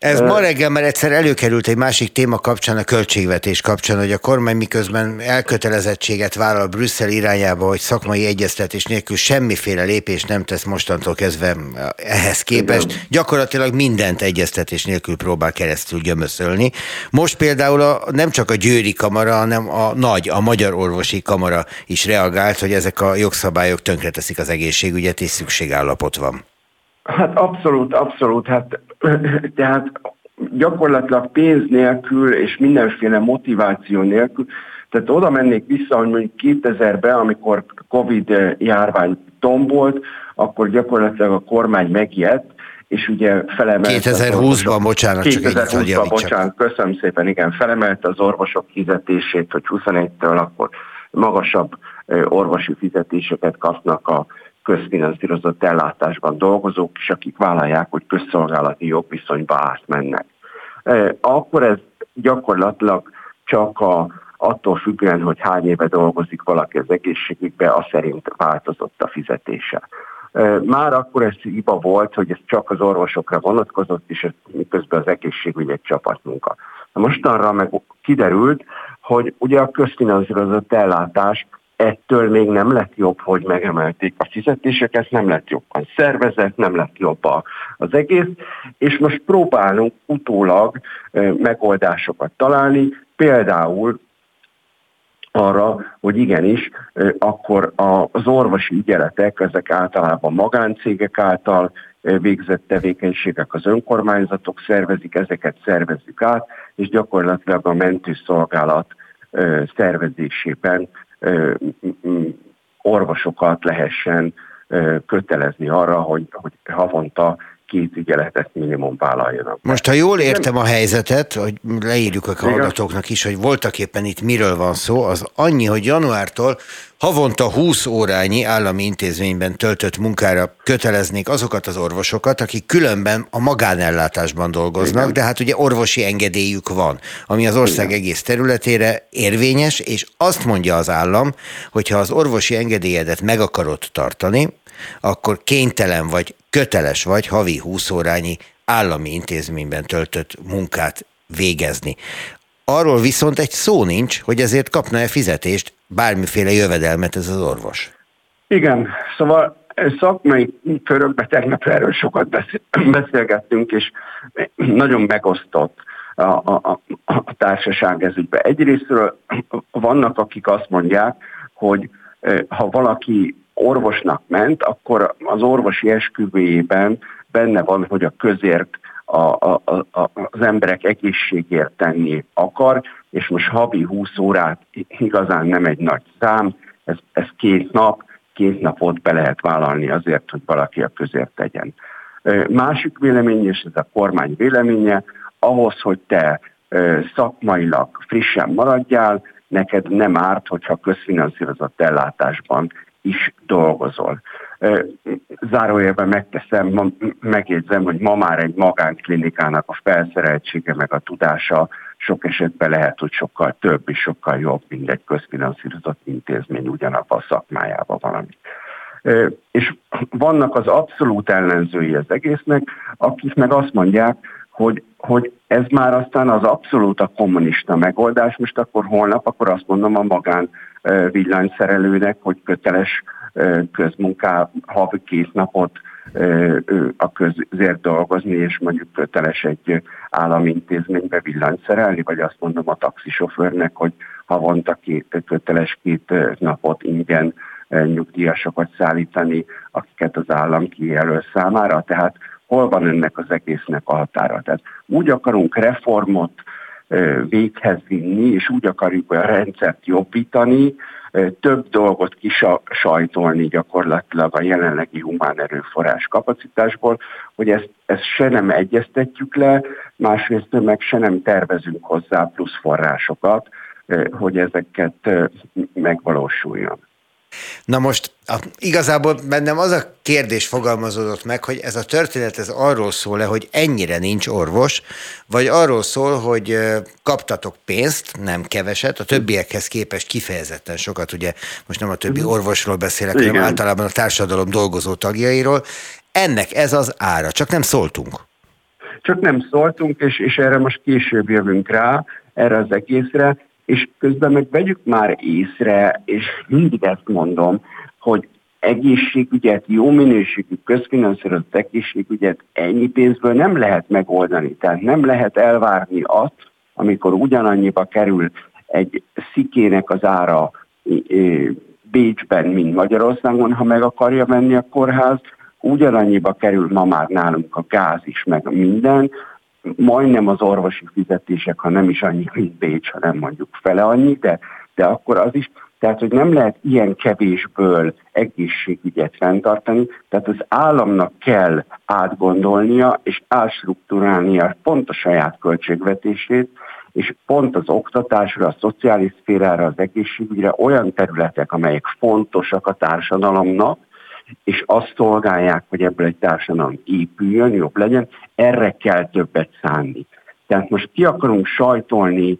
Ez ma reggel már egyszer előkerült egy másik téma kapcsán, a költségvetés kapcsán, hogy a kormány miközben elkötelezettséget vállal Brüsszel irányába, hogy szakmai egyeztetés nélkül semmiféle lépés nem tesz mostantól kezdve ehhez képest. Igen. Gyakorlatilag mindent egyeztetés nélkül próbál keresztül gyömöszölni. Most például a, nem csak a Győri Kamara, hanem a nagy, a Magyar Orvosi Kamara is reagált, hogy ezek a jogszabályok tönkreteszik az egészségügyet, és szükségállapot van. Hát abszolút, abszolút. Hát, tehát gyakorlatilag pénz nélkül és mindenféle motiváció nélkül, tehát oda mennék vissza, hogy mondjuk 2000-ben, amikor Covid járvány tombolt, akkor gyakorlatilag a kormány megijedt, és ugye felemelte... 2020-ban, bocsánat, 2020-ban, bocsánat, köszönöm szépen, igen, felemelte az orvosok fizetését, hogy 21-től akkor magasabb orvosi fizetéseket kapnak a közfinanszírozott ellátásban dolgozók is, akik vállalják, hogy közszolgálati jogviszonyba átmennek. E, akkor ez gyakorlatilag csak a, attól függően, hogy hány éve dolgozik valaki az egészségügybe, az szerint változott a fizetése. E, már akkor ez hiba volt, hogy ez csak az orvosokra vonatkozott, és ez miközben az egészségügy egy csapatmunka. Mostanra meg kiderült, hogy ugye a közfinanszírozott ellátás ettől még nem lett jobb, hogy megemelték a fizetéseket, nem lett jobban szervezet, nem lett jobb az egész, és most próbálunk utólag megoldásokat találni, például arra, hogy igenis, akkor az orvosi ügyeletek, ezek általában magáncégek által végzett tevékenységek, az önkormányzatok szervezik, ezeket szervezzük át, és gyakorlatilag a mentőszolgálat szervezésében orvosokat lehessen kötelezni arra, hogy, hogy havonta két ügyeletet minimum vállaljanak. Most, ha jól értem a helyzetet, hogy leírjuk a hallgatóknak is, hogy voltak éppen itt miről van szó, az annyi, hogy januártól havonta 20 órányi állami intézményben töltött munkára köteleznék azokat az orvosokat, akik különben a magánellátásban dolgoznak, Igen. de hát ugye orvosi engedélyük van, ami az ország Igen. egész területére érvényes, és azt mondja az állam, hogy ha az orvosi engedélyedet meg akarod tartani, akkor kénytelen vagy, köteles vagy havi 20 órányi állami intézményben töltött munkát végezni. Arról viszont egy szó nincs, hogy ezért kapna-e fizetést, bármiféle jövedelmet ez az orvos. Igen, szóval szakmai körökben tegnap erről sokat beszélgettünk, és nagyon megosztott a, a, a társaság ezügyben. Egyrésztről vannak, akik azt mondják, hogy eh, ha valaki orvosnak ment, akkor az orvosi esküvőjében benne van, hogy a közért a, a, a, az emberek egészségért tenni akar, és most havi 20 órát igazán nem egy nagy szám, ez, ez két nap, két napot be lehet vállalni azért, hogy valaki a közért tegyen. Másik vélemény, és ez a kormány véleménye, ahhoz, hogy te szakmailag frissen maradjál, neked nem árt, hogyha közfinanszírozott ellátásban is dolgozol. Zárójelben megteszem, megjegyzem, hogy ma már egy magánklinikának a felszereltsége meg a tudása sok esetben lehet, hogy sokkal több és sokkal jobb, mint egy közfinanszírozott intézmény ugyanabban a szakmájában valami. És vannak az abszolút ellenzői az egésznek, akik meg azt mondják, hogy, hogy ez már aztán az abszolút a kommunista megoldás, most akkor holnap, akkor azt mondom a magán villanyszerelőnek, hogy köteles havi két napot a közért dolgozni, és mondjuk köteles egy állami intézménybe villanyt szerelni, vagy azt mondom a taxisofőrnek, hogy havonta két, köteles két napot ingyen nyugdíjasokat szállítani, akiket az állam kijelöl számára. Tehát hol van ennek az egésznek a határa? Tehát úgy akarunk reformot véghez vinni, és úgy akarjuk a rendszert jobbítani, több dolgot kisajtolni gyakorlatilag a jelenlegi humán erőforrás kapacitásból, hogy ezt, ezt se nem egyeztetjük le, másrészt meg se nem tervezünk hozzá plusz forrásokat, hogy ezeket megvalósuljon. Na most a, igazából bennem az a kérdés fogalmazódott meg, hogy ez a történet ez arról szól-e, hogy ennyire nincs orvos, vagy arról szól, hogy kaptatok pénzt, nem keveset, a többiekhez képest kifejezetten sokat, ugye most nem a többi mhm. orvosról beszélek, Igen. hanem általában a társadalom dolgozó tagjairól. Ennek ez az ára, csak nem szóltunk. Csak nem szóltunk, és, és erre most később jövünk rá, erre az egészre, és közben meg vegyük már észre, és mindig ezt mondom, hogy egészségügyet, jó minőségű közfinanszírozott egészségügyet ennyi pénzből nem lehet megoldani. Tehát nem lehet elvárni azt, amikor ugyanannyiba kerül egy szikének az ára Bécsben, mint Magyarországon, ha meg akarja menni a kórház, ugyanannyiba kerül ma már nálunk a gáz is, meg minden, majdnem az orvosi fizetések, ha nem is annyi, mint Bécs, hanem mondjuk fele annyi, de, de akkor az is, tehát, hogy nem lehet ilyen kevésből egészségügyet fenntartani, tehát az államnak kell átgondolnia és átstruktúrálnia pont a saját költségvetését, és pont az oktatásra, a szociális szférára, az egészségügyre olyan területek, amelyek fontosak a társadalomnak, és azt szolgálják, hogy ebből egy társadalom épüljön, jobb legyen, erre kell többet szánni. Tehát most ki akarunk sajtolni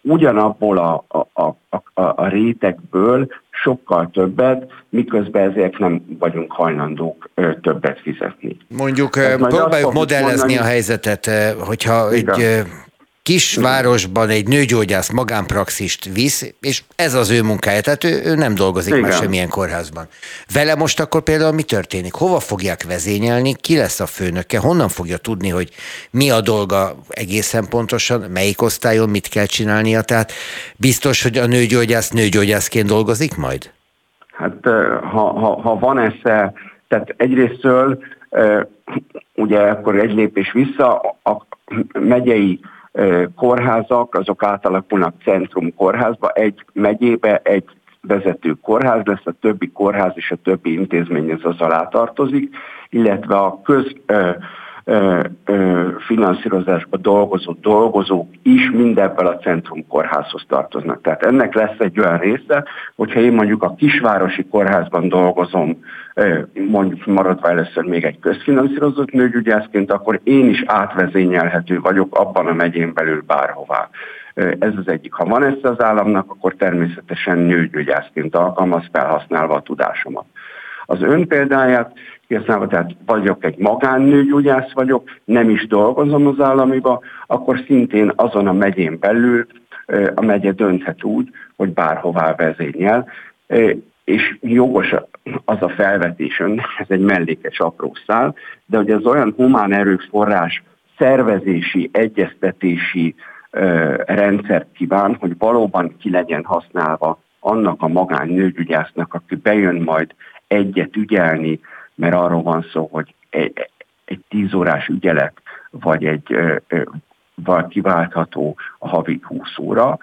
ugyanabból a, a, a, a, a rétegből sokkal többet, miközben ezért nem vagyunk hajlandók ö, többet fizetni. Mondjuk próbáljuk modellezni mondani, a helyzetet, hogyha igen. egy kisvárosban egy nőgyógyász magánpraxist visz, és ez az ő munkája, tehát ő, ő nem dolgozik Igen. már semmilyen kórházban. Vele most akkor például mi történik? Hova fogják vezényelni? Ki lesz a főnöke? Honnan fogja tudni, hogy mi a dolga egészen pontosan, melyik osztályon mit kell csinálnia? Tehát biztos, hogy a nőgyógyász nőgyógyászként dolgozik majd? Hát ha, ha, ha van esze, tehát egyrésztől ugye akkor egy lépés vissza, a megyei kórházak, azok átalakulnak centrum kórházba, egy megyébe egy vezető kórház lesz, a többi kórház és a többi intézmény az alá tartozik, illetve a köz finanszírozásban dolgozó dolgozók is mindebből a centrum kórházhoz tartoznak. Tehát ennek lesz egy olyan része, hogyha én mondjuk a kisvárosi kórházban dolgozom, mondjuk maradva először még egy közfinanszírozott nőgyügyászként, akkor én is átvezényelhető vagyok abban a megyén belül bárhová. Ez az egyik. Ha van ezt az államnak, akkor természetesen nőgyügyászként alkalmaz, felhasználva a tudásomat. Az ön példáját kihasználva, tehát vagyok egy magánnőgyógyász vagyok, nem is dolgozom az államiba, akkor szintén azon a megyén belül a megye dönthet úgy, hogy bárhová vezényel, és jogos az a felvetés ez egy mellékes apró szál, de hogy az olyan humán erőforrás szervezési, egyeztetési rendszert kíván, hogy valóban ki legyen használva annak a magán nőgyügyásznak, aki bejön majd egyet ügyelni, mert arról van szó, hogy egy, egy tíz órás ügyelet, vagy egy vagy kiváltható a havi 20 óra,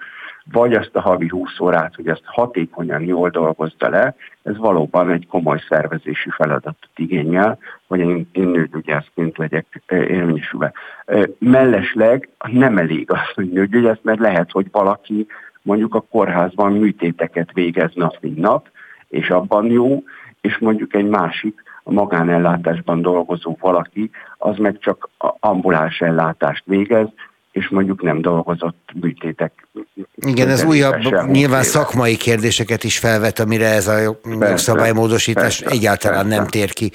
vagy azt a havi 20 órát, hogy ezt hatékonyan jól dolgozza le, ez valóban egy komoly szervezési feladatot igényel, hogy én, én nőgyógyászként legyek érvényesülve. Mellesleg nem elég az, hogy nőgyógyász, mert lehet, hogy valaki mondjuk a kórházban műtéteket végez nap, mint nap, és abban jó, és mondjuk egy másik a magánellátásban dolgozó valaki, az meg csak ambuláns ellátást végez, és mondjuk nem dolgozott műtétek. Igen, ez újabb, nyilván éve. szakmai kérdéseket is felvet, amire ez a jogszabálymódosítás egyáltalán persze. nem tér ki.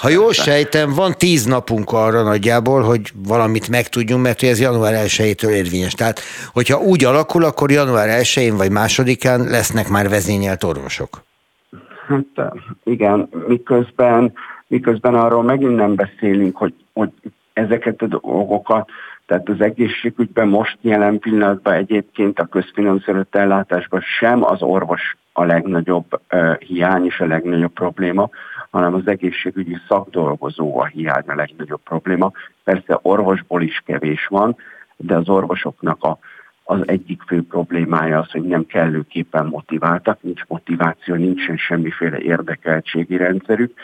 Ha jól persze. sejtem, van tíz napunk arra nagyjából, hogy valamit megtudjunk, mert ez január 1-től érvényes. Tehát, hogyha úgy alakul, akkor január 1-én vagy másodikán lesznek már vezényelt orvosok. Hát igen, miközben, miközben arról megint nem beszélünk, hogy, hogy ezeket a dolgokat, tehát az egészségügyben most jelen pillanatban egyébként a közfinanszírozott ellátásban sem az orvos a legnagyobb uh, hiány és a legnagyobb probléma, hanem az egészségügyi szakdolgozó a hiány a legnagyobb probléma. Persze orvosból is kevés van, de az orvosoknak a az egyik fő problémája az, hogy nem kellőképpen motiváltak, nincs motiváció, nincsen semmiféle érdekeltségi rendszerük.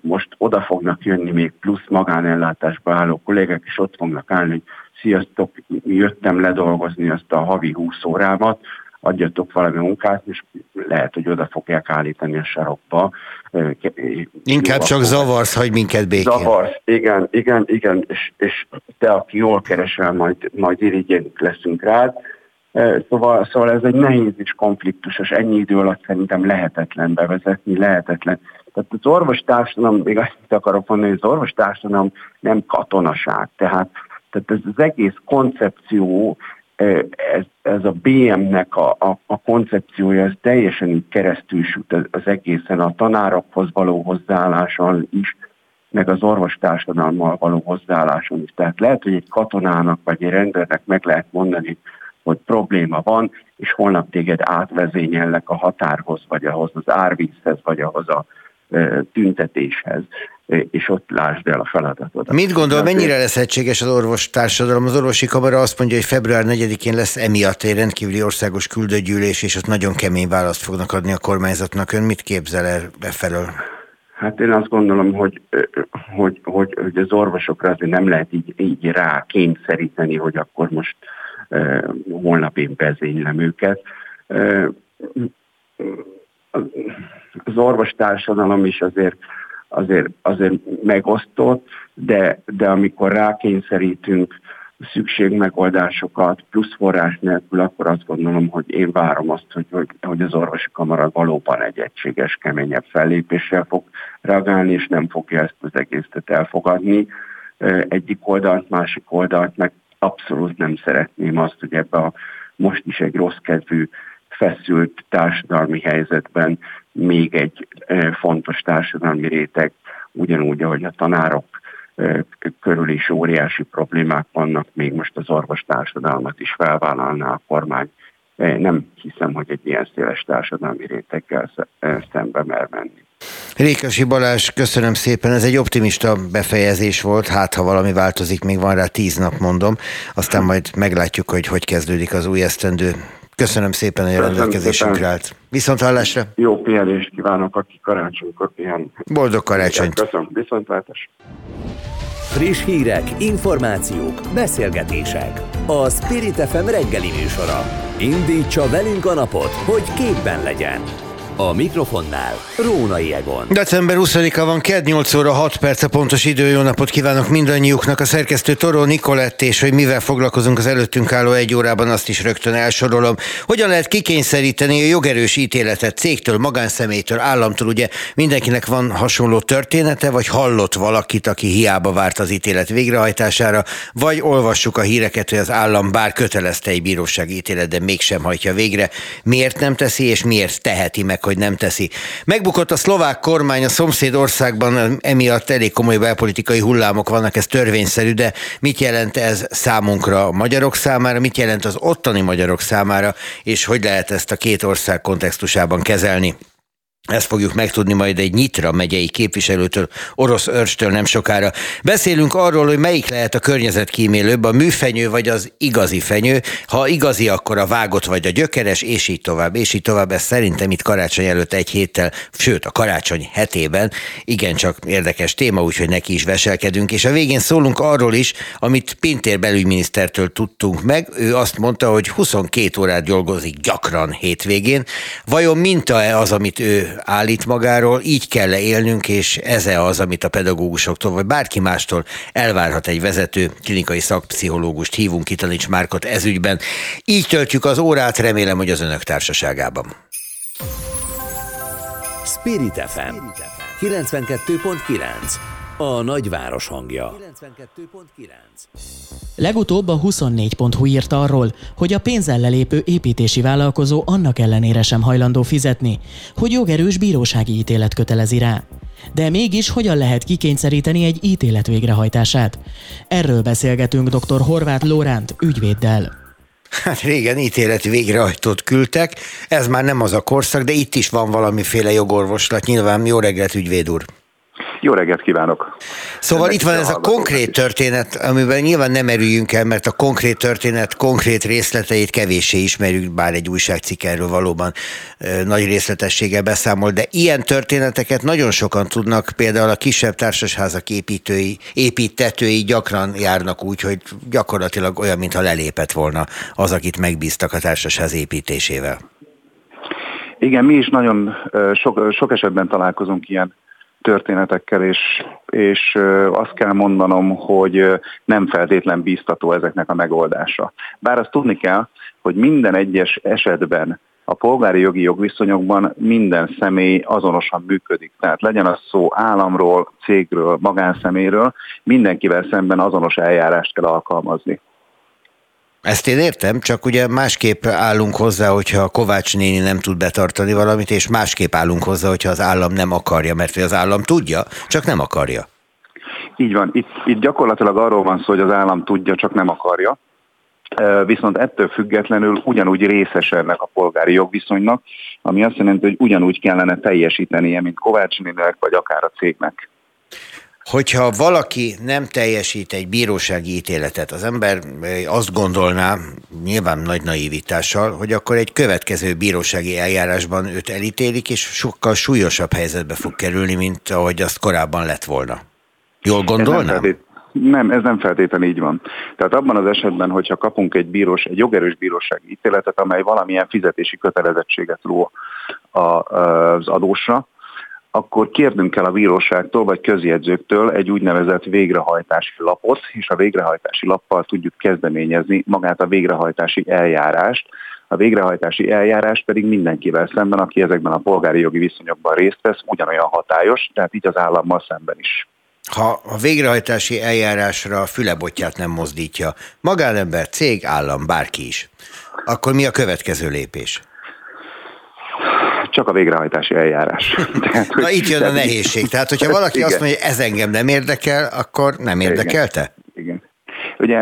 Most oda fognak jönni még plusz magánellátásba álló kollégák, és ott fognak állni, hogy sziasztok, jöttem ledolgozni azt a havi 20 órámat, adjatok valami munkát, és lehet, hogy oda fogják állítani a sarokba. Inkább csak zavarsz, hogy minket békén. Zavarsz, igen, igen, igen, és, és te, aki jól keresel, majd, majd irigyénk leszünk rád. Szóval, szóval ez egy nehéz és konfliktusos, ennyi idő alatt szerintem lehetetlen bevezetni, lehetetlen. Tehát az orvostársadalom, még azt akarok mondani, hogy az orvostársadalom nem katonaság. Tehát, tehát ez az egész koncepció, ez, ez a BM-nek a, a, a koncepciója, ez teljesen így keresztül süt az, egészen a tanárokhoz való hozzáálláson is, meg az orvostársadalommal való hozzáálláson is. Tehát lehet, hogy egy katonának vagy egy rendőrnek meg lehet mondani, hogy probléma van, és holnap téged átvezényellek a határhoz, vagy ahhoz az árvízhez, vagy ahhoz a tüntetéshez, és ott lásd el a feladatot. Mit gondol, mennyire lesz egységes az orvostársadalom? Az orvosi kamara azt mondja, hogy február 4-én lesz emiatt egy rendkívüli országos küldőgyűlés, és ott nagyon kemény választ fognak adni a kormányzatnak. Ön mit képzel el befelől? Hát én azt gondolom, hogy, hogy, hogy, hogy az orvosokra azért nem lehet így, így rá kényszeríteni, hogy akkor most holnap én vezénylem őket. Az orvostársadalom is azért, azért, azért megosztott, de, de amikor rákényszerítünk szükségmegoldásokat plusz forrás nélkül, akkor azt gondolom, hogy én várom azt, hogy, hogy az orvosi kamara valóban egy egységes, keményebb fellépéssel fog reagálni, és nem fogja ezt az egészet elfogadni. Egyik oldalt, másik oldalt, meg abszolút nem szeretném azt, hogy ebbe a most is egy rossz kedvű feszült társadalmi helyzetben még egy fontos társadalmi réteg, ugyanúgy, ahogy a tanárok körül is óriási problémák vannak, még most az orvostársadalmat is felvállalná a kormány. Nem hiszem, hogy egy ilyen széles társadalmi réteggel szembe mer menni. Rékasi Balázs, köszönöm szépen, ez egy optimista befejezés volt, hát ha valami változik, még van rá tíz nap mondom, aztán majd meglátjuk, hogy hogy kezdődik az új esztendő. Köszönöm szépen, hogy a rendelkezésünkre állt. Viszont hallásra. Jó pihenést kívánok, aki karácsonykor pihen. Boldog karácsonyt. Köszönöm, viszontlátás. Friss hírek, információk, beszélgetések. A Spirit FM reggeli műsora. Indítsa velünk a napot, hogy képben legyen. A mikrofonnál Rónai Egon. December 20-a van, KED 8 óra 6 perc a pontos idő. Jó napot kívánok mindannyiuknak. A szerkesztő Toró Nikolett, és hogy mivel foglalkozunk az előttünk álló egy órában, azt is rögtön elsorolom. Hogyan lehet kikényszeríteni a jogerős ítéletet cégtől, magánszemélytől, államtól? Ugye mindenkinek van hasonló története, vagy hallott valakit, aki hiába várt az ítélet végrehajtására, vagy olvassuk a híreket, hogy az állam bár kötelezte egy bírósági ítélet, de mégsem hajtja végre. Miért nem teszi, és miért teheti meg, hogy nem teszi. Megbukott a szlovák kormány a szomszéd országban, emiatt elég komoly belpolitikai hullámok vannak, ez törvényszerű, de mit jelent ez számunkra a magyarok számára, mit jelent az ottani magyarok számára, és hogy lehet ezt a két ország kontextusában kezelni? Ezt fogjuk megtudni majd egy Nyitra megyei képviselőtől, orosz őrstől nem sokára. Beszélünk arról, hogy melyik lehet a környezetkímélőbb, a műfenyő vagy az igazi fenyő. Ha igazi, akkor a vágott vagy a gyökeres, és így tovább, és így tovább. Ez szerintem itt karácsony előtt egy héttel, sőt a karácsony hetében igencsak érdekes téma, úgyhogy neki is veselkedünk. És a végén szólunk arról is, amit Pintér belügyminisztertől tudtunk meg. Ő azt mondta, hogy 22 órát dolgozik gyakran hétvégén. Vajon minta-e az, amit ő állít magáról, így kell -e élnünk, és ez -e az, amit a pedagógusoktól, vagy bárki mástól elvárhat egy vezető klinikai szakpszichológust, hívunk ki Taníts Márkot ezügyben. Így töltjük az órát, remélem, hogy az önök társaságában. Spirit FM 92.9 a nagyváros hangja. 92.9 Legutóbb a 24.hu írt arról, hogy a pénzzel lelépő építési vállalkozó annak ellenére sem hajlandó fizetni, hogy jogerős bírósági ítélet kötelezi rá. De mégis hogyan lehet kikényszeríteni egy ítélet végrehajtását? Erről beszélgetünk dr. Horváth Lóránt ügyvéddel. Hát régen ítélet végrehajtót küldtek, ez már nem az a korszak, de itt is van valamiféle jogorvoslat. Nyilván jó reggelt, ügyvéd úr! Jó reggelt kívánok! Szóval Ennek itt van ez a konkrét történet, amiben nyilván nem merüljünk el, mert a konkrét történet konkrét részleteit kevéssé ismerjük, bár egy újságcikk erről valóban nagy részletességgel beszámol, de ilyen történeteket nagyon sokan tudnak, például a kisebb társasházak építői, építetői gyakran járnak úgy, hogy gyakorlatilag olyan, mintha lelépett volna az, akit megbíztak a társasház építésével. Igen, mi is nagyon sok, sok esetben találkozunk ilyen történetekkel, és, és azt kell mondanom, hogy nem feltétlen bíztató ezeknek a megoldása. Bár azt tudni kell, hogy minden egyes esetben a polgári jogi jogviszonyokban minden személy azonosan működik. Tehát legyen az szó államról, cégről, magánszeméről, mindenkivel szemben azonos eljárást kell alkalmazni. Ezt én értem, csak ugye másképp állunk hozzá, hogyha a Kovács néni nem tud betartani valamit, és másképp állunk hozzá, hogyha az állam nem akarja, mert az állam tudja, csak nem akarja. Így van. Itt, itt gyakorlatilag arról van szó, hogy az állam tudja, csak nem akarja. Viszont ettől függetlenül ugyanúgy részes ennek a polgári jogviszonynak, ami azt jelenti, hogy ugyanúgy kellene teljesítenie, mint Kovács néninek, vagy akár a cégnek hogyha valaki nem teljesít egy bírósági ítéletet, az ember azt gondolná, nyilván nagy naivitással, hogy akkor egy következő bírósági eljárásban őt elítélik, és sokkal súlyosabb helyzetbe fog kerülni, mint ahogy azt korábban lett volna. Jól gondolnám? Nem, ez nem feltétlenül így van. Tehát abban az esetben, hogyha kapunk egy bírós, egy jogerős bírósági ítéletet, amely valamilyen fizetési kötelezettséget ró az adósra, akkor kérnünk kell a bíróságtól vagy közjegyzőktől egy úgynevezett végrehajtási lapot, és a végrehajtási lappal tudjuk kezdeményezni magát a végrehajtási eljárást. A végrehajtási eljárás pedig mindenkivel szemben, aki ezekben a polgári jogi viszonyokban részt vesz, ugyanolyan hatályos, tehát így az állammal szemben is. Ha a végrehajtási eljárásra a fülebotját nem mozdítja, magánember, cég, állam, bárki is, akkor mi a következő lépés? Csak a végrehajtási eljárás. Tehát, Na itt jön a nehézség. Tehát, hogyha valaki igen. azt mondja, hogy ez engem nem érdekel, akkor nem érdekelte? Igen. igen. Ugye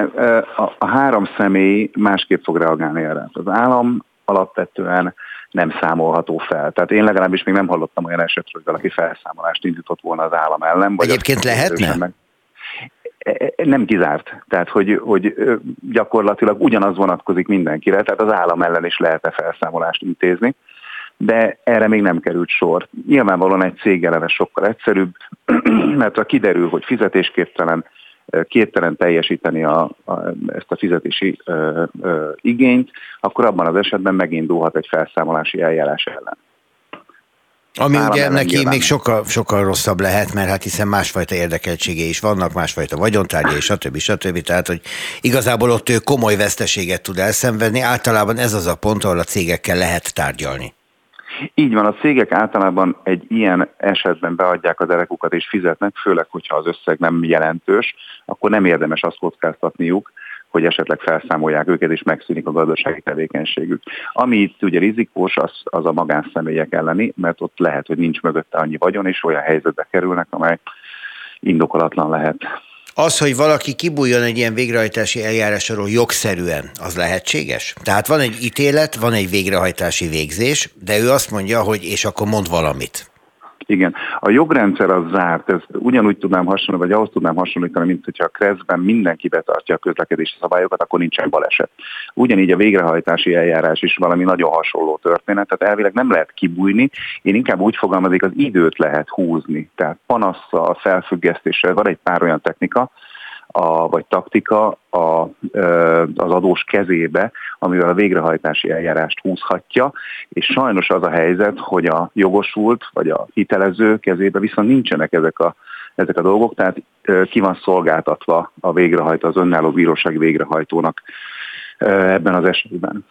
a, a három személy másképp fog reagálni erre. Az állam alapvetően nem számolható fel. Tehát én legalábbis még nem hallottam olyan esetről, hogy valaki felszámolást indított volna az állam ellen. Vagy Egyébként lehetne? Meg e, e, nem kizárt. Tehát, hogy, hogy gyakorlatilag ugyanaz vonatkozik mindenkire, tehát az állam ellen is lehet-e felszámolást intézni de erre még nem került sor. Nyilvánvalóan egy cég eleve sokkal egyszerűbb, mert ha kiderül, hogy fizetésképtelen, képtelen teljesíteni a, a, ezt a fizetési ö, ö, igényt, akkor abban az esetben megindulhat egy felszámolási eljárás ellen. Ami ugye neki még sokkal, sokkal rosszabb lehet, mert hát hiszen másfajta érdekeltsége is vannak, másfajta vagyontárgya és stb. stb. Tehát, hogy igazából ott ő komoly veszteséget tud elszenvedni. Általában ez az a pont, ahol a cégekkel lehet tárgyalni. Így van, a cégek általában egy ilyen esetben beadják az erekukat és fizetnek, főleg, hogyha az összeg nem jelentős, akkor nem érdemes azt kockáztatniuk, hogy esetleg felszámolják őket, és megszűnik a gazdasági tevékenységük. Ami itt ugye rizikós, az, az a magánszemélyek elleni, mert ott lehet, hogy nincs mögötte annyi vagyon, és olyan helyzetbe kerülnek, amely indokolatlan lehet. Az, hogy valaki kibújjon egy ilyen végrehajtási eljárásról jogszerűen, az lehetséges? Tehát van egy ítélet, van egy végrehajtási végzés, de ő azt mondja, hogy és akkor mond valamit. Igen. A jogrendszer az zárt, ez ugyanúgy tudnám hasonlítani, vagy ahhoz tudnám hasonlítani, mint hogyha a kreszben mindenki betartja a közlekedési szabályokat, akkor nincsen baleset. Ugyanígy a végrehajtási eljárás is valami nagyon hasonló történet, tehát elvileg nem lehet kibújni, én inkább úgy fogalmazik, az időt lehet húzni. Tehát panasszal, felfüggesztéssel, van egy pár olyan technika, a, vagy taktika a, az adós kezébe, amivel a végrehajtási eljárást húzhatja, és sajnos az a helyzet, hogy a jogosult vagy a hitelező kezébe viszont nincsenek ezek a, ezek a dolgok, tehát ki van szolgáltatva a végrehajtó, az önálló bíróság végrehajtónak ebben az esetben.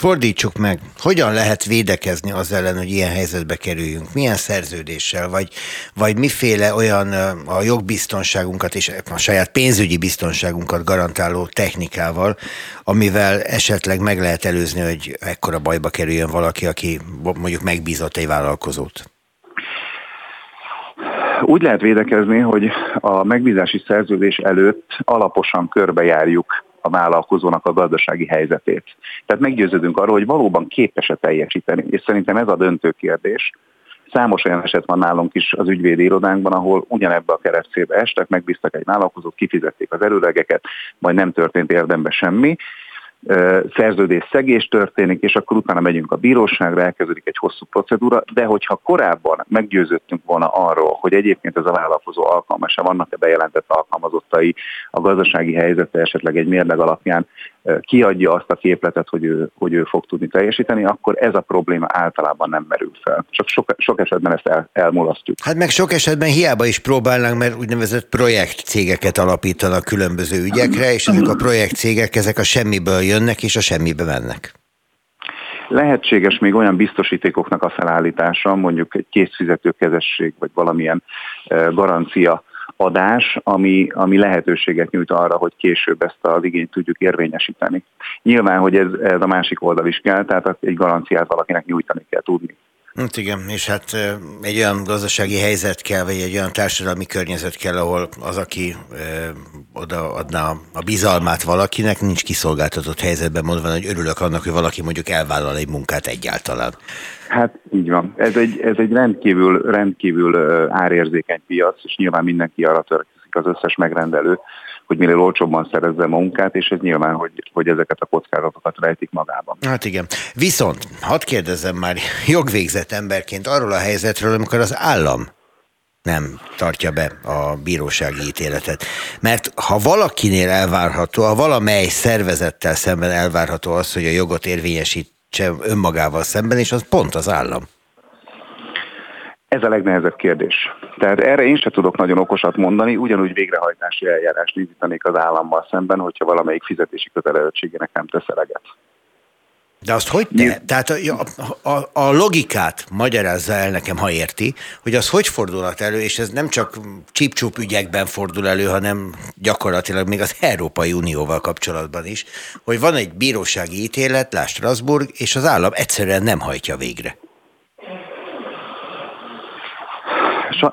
Fordítsuk meg, hogyan lehet védekezni az ellen, hogy ilyen helyzetbe kerüljünk? Milyen szerződéssel, vagy, vagy miféle olyan a jogbiztonságunkat és a saját pénzügyi biztonságunkat garantáló technikával, amivel esetleg meg lehet előzni, hogy ekkora bajba kerüljön valaki, aki mondjuk megbízott egy vállalkozót? Úgy lehet védekezni, hogy a megbízási szerződés előtt alaposan körbejárjuk a vállalkozónak a gazdasági helyzetét. Tehát meggyőződünk arról, hogy valóban képes-e teljesíteni, és szerintem ez a döntő kérdés. Számos olyan eset van nálunk is az ügyvédi irodánkban, ahol ugyanebbe a keretszébe estek, megbíztak egy vállalkozót, kifizették az előlegeket, majd nem történt érdembe semmi, szerződés szegés történik, és akkor utána megyünk a bíróságra, elkezdődik egy hosszú procedúra, de hogyha korábban meggyőződtünk volna arról, hogy egyébként ez a vállalkozó alkalmas-e, vannak-e bejelentett alkalmazottai, a gazdasági helyzete esetleg egy mérleg alapján kiadja azt a képletet, hogy ő, hogy ő fog tudni teljesíteni, akkor ez a probléma általában nem merül fel. Csak sok, sok esetben ezt el, elmulasztjuk. Hát meg sok esetben hiába is próbálnánk, mert úgynevezett projektcégeket alapítanak különböző ügyekre, és ezek a projektcégek ezek a semmiből jönnek, és a semmibe mennek. Lehetséges még olyan biztosítékoknak a felállítása, mondjuk egy készfizetőkezesség, vagy valamilyen garancia adás, ami, ami lehetőséget nyújt arra, hogy később ezt az igényt tudjuk érvényesíteni. Nyilván, hogy ez, ez a másik oldal is kell, tehát egy garanciát valakinek nyújtani kell tudni. Hát igen, és hát egy olyan gazdasági helyzet kell, vagy egy olyan társadalmi környezet kell, ahol az, aki odaadná a bizalmát valakinek, nincs kiszolgáltatott helyzetben mondva, hogy örülök annak, hogy valaki mondjuk elvállal egy munkát egyáltalán. Hát így van. Ez egy, ez egy rendkívül, rendkívül árérzékeny piac, és nyilván mindenki arra törekszik az összes megrendelő, hogy minél olcsóbban szerezze a munkát, és ez nyilván, hogy, hogy ezeket a kockázatokat rejtik magában. Hát igen. Viszont, hadd kérdezzem már jogvégzett emberként arról a helyzetről, amikor az állam nem tartja be a bírósági ítéletet. Mert ha valakinél elvárható, ha valamely szervezettel szemben elvárható az, hogy a jogot érvényesítse önmagával szemben, és az pont az állam. Ez a legnehezebb kérdés. Tehát erre én sem tudok nagyon okosat mondani, ugyanúgy végrehajtási eljárást indítanék az állammal szemben, hogyha valamelyik fizetési kötelezettségének nem tesz eleget. De azt hogy te? Tehát a, a, a logikát magyarázza el nekem, ha érti, hogy az hogy fordulhat elő, és ez nem csak csípcsúp ügyekben fordul elő, hanem gyakorlatilag még az Európai Unióval kapcsolatban is, hogy van egy bírósági ítélet, lásd Strasbourg, és az állam egyszerűen nem hajtja végre.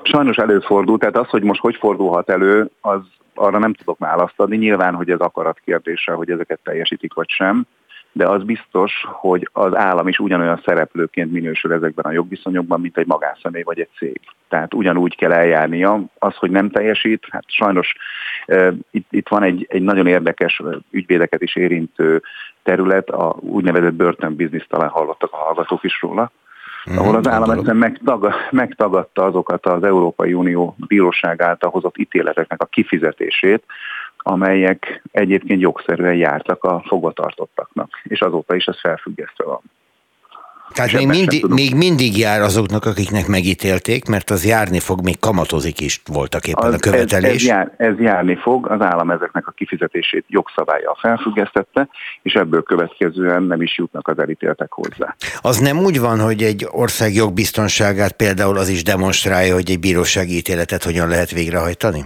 Sajnos előfordul, tehát az, hogy most hogy fordulhat elő, az arra nem tudok választ adni. Nyilván, hogy ez akarat kérdése, hogy ezeket teljesítik vagy sem, de az biztos, hogy az állam is ugyanolyan szereplőként minősül ezekben a jogviszonyokban, mint egy magánszemély vagy egy cég. Tehát ugyanúgy kell eljárnia. Az, hogy nem teljesít, hát sajnos e, itt, itt van egy, egy nagyon érdekes ügyvédeket is érintő terület, a úgynevezett börtönbiznisz, talán hallottak a hallgatók is róla, ahol az állam egyszerűen megtag, megtagadta azokat az Európai Unió bíróság által hozott ítéleteknek a kifizetését, amelyek egyébként jogszerűen jártak a fogvatartottaknak, és azóta is ez felfüggesztve van. Tehát még mindig, még mindig jár azoknak, akiknek megítélték, mert az járni fog, még kamatozik is voltak éppen az, a követelés. Ez, ez, jár, ez járni fog, az állam ezeknek a kifizetését jogszabálya felfüggesztette, és ebből következően nem is jutnak az elítéltek hozzá. Az nem úgy van, hogy egy ország jogbiztonságát például az is demonstrálja, hogy egy bírósági ítéletet hogyan lehet végrehajtani?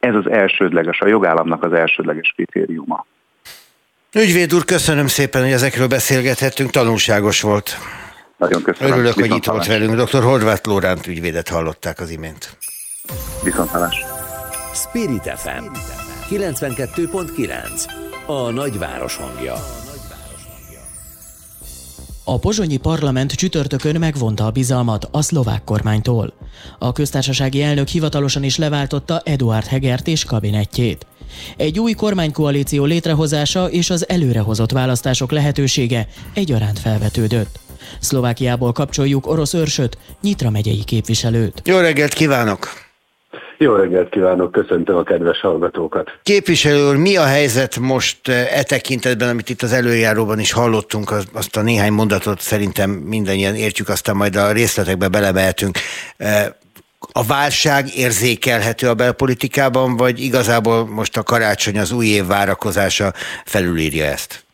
Ez az elsődleges, a jogállamnak az elsődleges kritériuma. Ügyvéd úr, köszönöm szépen, hogy ezekről beszélgethettünk, tanulságos volt. Nagyon köszönöm. Örülök, Viszont hogy itt volt velünk. Dr. Horváth Lóránt ügyvédet hallották az imént. Viszontlátás. Spirit FM 92.9 A nagyváros hangja. A pozsonyi parlament csütörtökön megvonta a bizalmat a szlovák kormánytól. A köztársasági elnök hivatalosan is leváltotta Eduard Hegert és kabinettjét. Egy új kormánykoalíció létrehozása és az előrehozott választások lehetősége egyaránt felvetődött. Szlovákiából kapcsoljuk orosz őrsöt, Nyitra megyei képviselőt. Jó reggelt kívánok! Jó reggelt kívánok, köszöntöm a kedves hallgatókat. Képviselő úr, mi a helyzet most eh, e tekintetben, amit itt az előjáróban is hallottunk, azt a néhány mondatot szerintem mindannyian értjük, aztán majd a részletekbe belemehetünk. Eh, a válság érzékelhető a belpolitikában, vagy igazából most a karácsony, az új év várakozása felülírja ezt?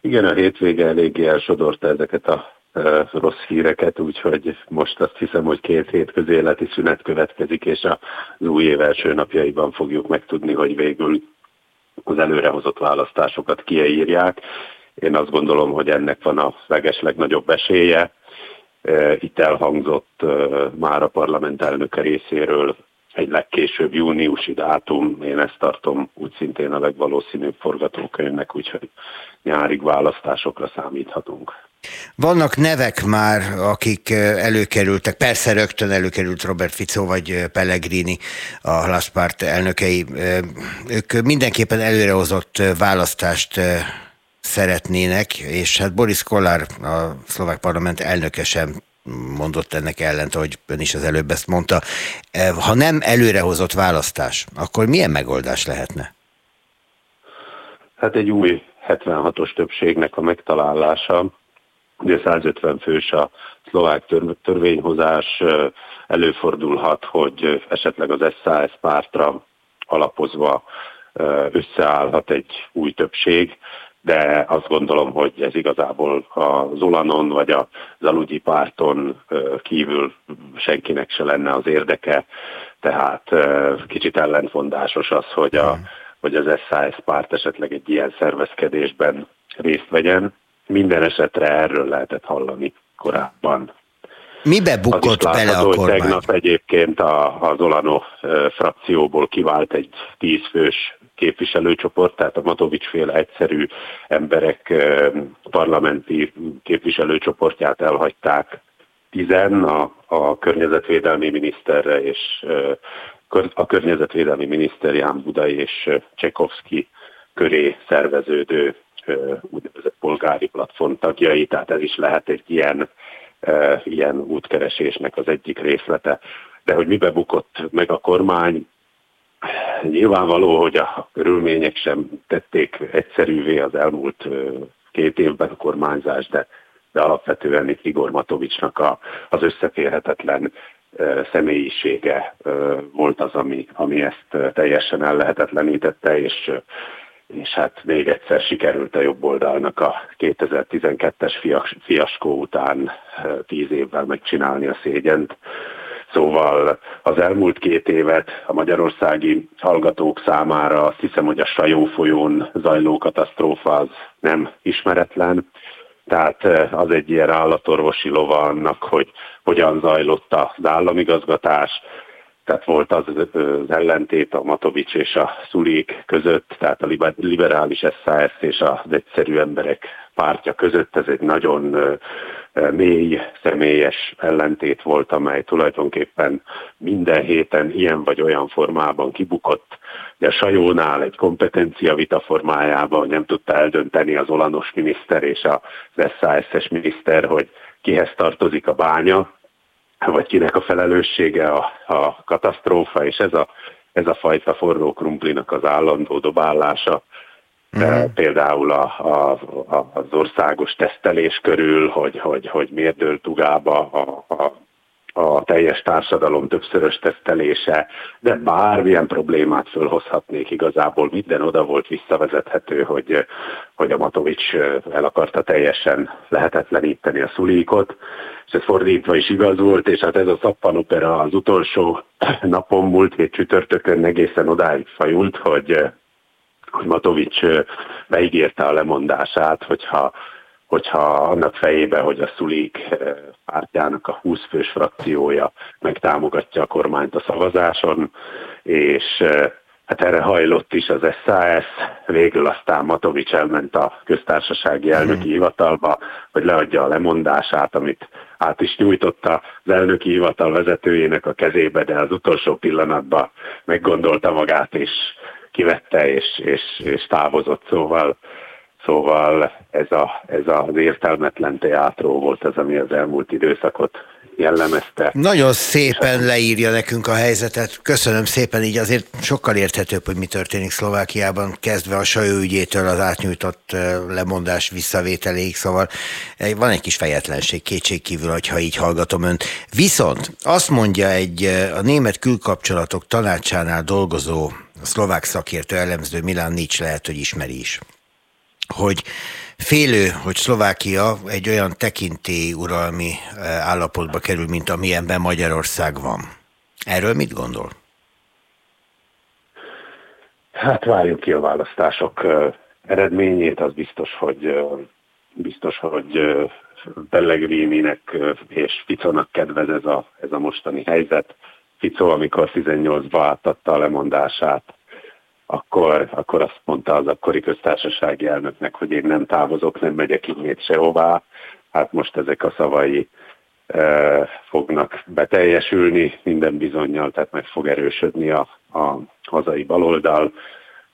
Igen, a hétvége eléggé elsodorta ezeket a e, rossz híreket, úgyhogy most azt hiszem, hogy két hét közéleti szünet következik, és az új év első napjaiban fogjuk megtudni, hogy végül az előrehozott választásokat kiírják. Én azt gondolom, hogy ennek van a legeslegnagyobb esélye itt elhangzott már a parlament részéről egy legkésőbb júniusi dátum, én ezt tartom úgy szintén a legvalószínűbb forgatókönyvnek, úgyhogy nyárig választásokra számíthatunk. Vannak nevek már, akik előkerültek, persze rögtön előkerült Robert Fico vagy Pellegrini, a Lászpárt elnökei. Ők mindenképpen előrehozott választást szeretnének, és hát Boris Kollár, a szlovák parlament elnöke sem mondott ennek ellent, ahogy ön is az előbb ezt mondta. Ha nem előrehozott választás, akkor milyen megoldás lehetne? Hát egy új 76-os többségnek a megtalálása, ugye 150 fős a szlovák törvényhozás, előfordulhat, hogy esetleg az SAS pártra alapozva összeállhat egy új többség, de azt gondolom, hogy ez igazából a Zolanon vagy a Zalugyi párton kívül senkinek se lenne az érdeke, tehát kicsit ellentmondásos az, hogy, a, hogy az SAS párt esetleg egy ilyen szervezkedésben részt vegyen. Minden esetre erről lehetett hallani korábban. Mibe bukott az bele a kormány? Tegnap egyébként a, az Olano frakcióból kivált egy tízfős képviselőcsoport, tehát a Matovics féle egyszerű emberek parlamenti képviselőcsoportját elhagyták tizen, a, a környezetvédelmi miniszterre és a környezetvédelmi miniszter Ján Budai és Csekovszki köré szerveződő úgynevezett polgári platform tagjai, tehát ez is lehet egy ilyen, ilyen útkeresésnek az egyik részlete. De hogy mibe bukott meg a kormány, Nyilvánvaló, hogy a körülmények sem tették egyszerűvé az elmúlt két évben a kormányzás, de, de alapvetően itt Igor Matovicsnak a, az összeférhetetlen személyisége volt az, ami, ami ezt teljesen ellehetetlenítette, és, és hát még egyszer sikerült a jobb oldalnak a 2012-es fiaskó után tíz évvel megcsinálni a szégyent. Szóval az elmúlt két évet a magyarországi hallgatók számára azt hiszem, hogy a Sajó folyón zajló katasztrófa az nem ismeretlen. Tehát eh, az egy ilyen állatorvosi lova annak, hogy hogyan zajlott az államigazgatás, tehát volt az, az ellentét a Matovics és a Szulék között, tehát a liberális SZSZ és az egyszerű emberek pártja között. Ez egy nagyon mély, személyes ellentét volt, amely tulajdonképpen minden héten ilyen vagy olyan formában kibukott. De a Sajónál egy kompetencia vita formájában nem tudta eldönteni az olanos miniszter és az SZSZ-es miniszter, hogy kihez tartozik a bánya, vagy kinek a felelőssége a, a katasztrófa, és ez a, ez a fajta forró krumplinak az állandó dobálása, Mm. Például a, a, a, az országos tesztelés körül, hogy, hogy, hogy miért dőlt ugába a, a, a teljes társadalom többszörös tesztelése, de bármilyen problémát fölhozhatnék igazából, minden oda volt visszavezethető, hogy, hogy a Matovics el akarta teljesen lehetetleníteni a szulíkot, és ez fordítva is igaz volt, és hát ez a szappanopera az utolsó napon múlt hét csütörtökön egészen odáig fajult, hogy hogy Matovics beígérte a lemondását, hogyha, hogyha annak fejébe, hogy a Szulik pártjának a 20 fős frakciója megtámogatja a kormányt a szavazáson, és hát erre hajlott is az SAS, végül aztán Matovics elment a köztársasági elnöki hivatalba, hogy leadja a lemondását, amit át is nyújtotta. Az elnöki hivatal vezetőjének a kezébe, de az utolsó pillanatban meggondolta magát, és kivette és, és, és távozott, szóval, szóval ez, a, ez az értelmetlen teátró volt az, ami az elmúlt időszakot jellemezte. Nagyon szépen leírja nekünk a helyzetet. Köszönöm szépen, így azért sokkal érthetőbb, hogy mi történik Szlovákiában, kezdve a Sajó ügyétől az átnyújtott lemondás visszavételéig, szóval van egy kis fejetlenség kétségkívül, hogyha így hallgatom önt. Viszont azt mondja egy a német külkapcsolatok tanácsánál dolgozó a szlovák szakértő elemző Milán Nietzs lehet, hogy ismeri is, hogy félő, hogy Szlovákia egy olyan uralmi eh, állapotba kerül, mint amilyenben Magyarország van. Erről mit gondol? Hát várjuk ki a választások eh, eredményét, az biztos, hogy eh, biztos, hogy Pellegrininek és Ficónak kedvez ez a, ez a mostani helyzet. Fico, amikor 18-ba átadta a lemondását, akkor, akkor azt mondta az akkori köztársasági elnöknek, hogy én nem távozok, nem megyek innét sehová. Hát most ezek a szavai e, fognak beteljesülni minden bizonyal, tehát meg fog erősödni a, a hazai baloldal.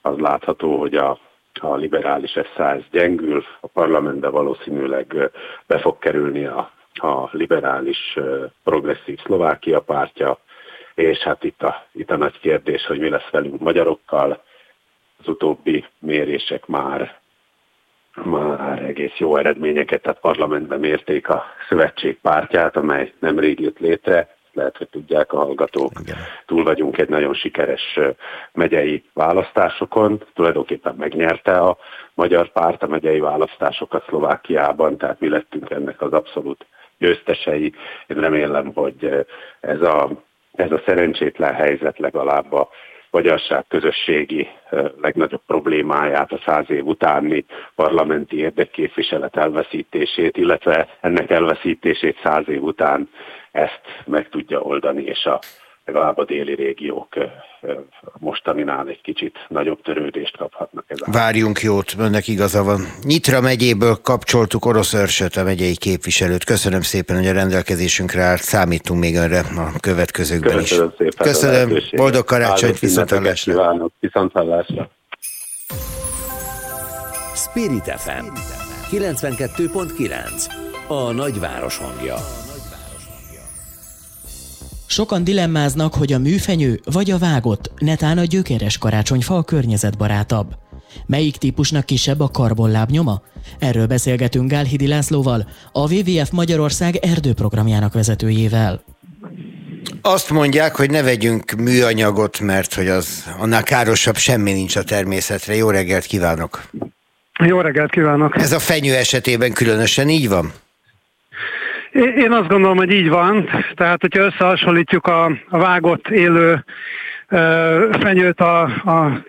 Az látható, hogy a, a liberális SZSZ gyengül, a parlamentbe valószínűleg be fog kerülni a, a liberális progresszív Szlovákia pártja, és hát itt a, itt a nagy kérdés, hogy mi lesz velünk magyarokkal, az utóbbi mérések már már egész jó eredményeket, tehát parlamentben mérték a szövetség pártját, amely nemrég jött létre, lehet, hogy tudják a hallgatók, Igen. túl vagyunk egy nagyon sikeres megyei választásokon, tulajdonképpen megnyerte a magyar párt a megyei választásokat Szlovákiában, tehát mi lettünk ennek az abszolút győztesei. Én remélem, hogy ez a, ez a szerencsétlen helyzet legalább a magyarság közösségi legnagyobb problémáját, a száz év utáni parlamenti érdekképviselet elveszítését, illetve ennek elveszítését száz év után ezt meg tudja oldani, és a legalább a déli régiók mostaninál egy kicsit nagyobb törődést kaphatnak. Ez Várjunk jót, önnek igaza van. Nyitra megyéből kapcsoltuk Orosz Örsöt, a megyei képviselőt. Köszönöm szépen, hogy a rendelkezésünkre állt. Számítunk még önre a következőkben Köszönöm is. Szépen Köszönöm, boldog karácsonyt, viszontlátásra. Kívánok, viszontlátásra. Spirit FM 92.9 A nagyváros hangja Sokan dilemmáznak, hogy a műfenyő vagy a vágott, netán a gyökeres karácsonyfa a környezetbarátabb. Melyik típusnak kisebb a karbonlábnyoma? Erről beszélgetünk Gálhidi Lászlóval, a WWF Magyarország erdőprogramjának vezetőjével. Azt mondják, hogy ne vegyünk műanyagot, mert hogy az annál károsabb semmi nincs a természetre. Jó reggelt kívánok! Jó reggelt kívánok! Ez a fenyő esetében különösen így van? Én azt gondolom, hogy így van. Tehát, hogyha összehasonlítjuk a, a vágott élő fenyőt a, a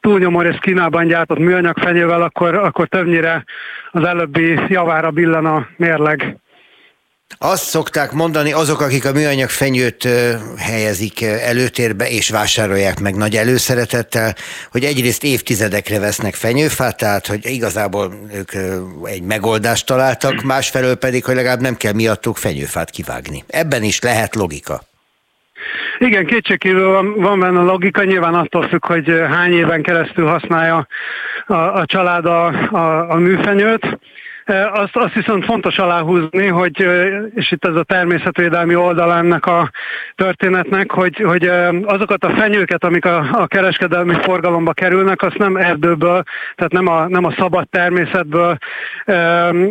túlnyomó rész Kínában gyártott műanyag fenyővel, akkor, akkor többnyire az előbbi javára billen a mérleg. Azt szokták mondani azok, akik a műanyag fenyőt helyezik előtérbe és vásárolják meg nagy előszeretettel, hogy egyrészt évtizedekre vesznek fenyőfát, tehát hogy igazából ők egy megoldást találtak, másfelől pedig, hogy legalább nem kell miattuk fenyőfát kivágni. Ebben is lehet logika. Igen, kétségkívül van, van benne logika, nyilván attól függ, hogy hány éven keresztül használja a, a család a, a, a műfenyőt. Azt, azt viszont fontos aláhúzni, hogy, és itt ez a természetvédelmi oldal ennek a történetnek, hogy, hogy azokat a fenyőket, amik a, a kereskedelmi forgalomba kerülnek, azt nem erdőből, tehát nem a, nem a szabad természetből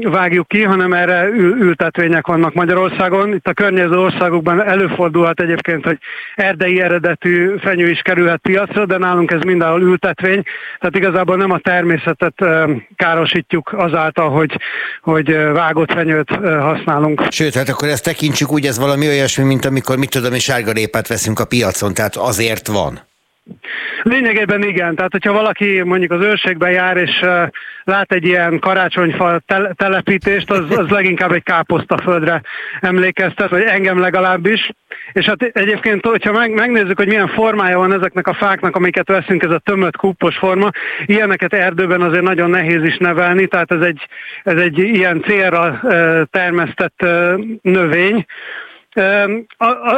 vágjuk ki, hanem erre ültetvények vannak Magyarországon. Itt a környező országokban előfordulhat egyébként, hogy erdei eredetű fenyő is kerülhet piacra, de nálunk ez mindenhol ültetvény, tehát igazából nem a természetet károsítjuk azáltal, hogy hogy vágott fenyőt használunk. Sőt, hát akkor ezt tekintsük úgy, ez valami olyasmi, mint amikor, mit tudom, és sárgarépát veszünk a piacon, tehát azért van. Lényegében igen, tehát hogyha valaki mondjuk az őrségben jár, és uh, lát egy ilyen karácsonyfa tel- telepítést, az, az leginkább egy káposztaföldre emlékeztet, vagy engem legalábbis. És hát egyébként, hogyha meg, megnézzük, hogy milyen formája van ezeknek a fáknak, amiket veszünk, ez a tömött kúpos forma, ilyeneket erdőben azért nagyon nehéz is nevelni, tehát ez egy, ez egy ilyen célra uh, termesztett uh, növény,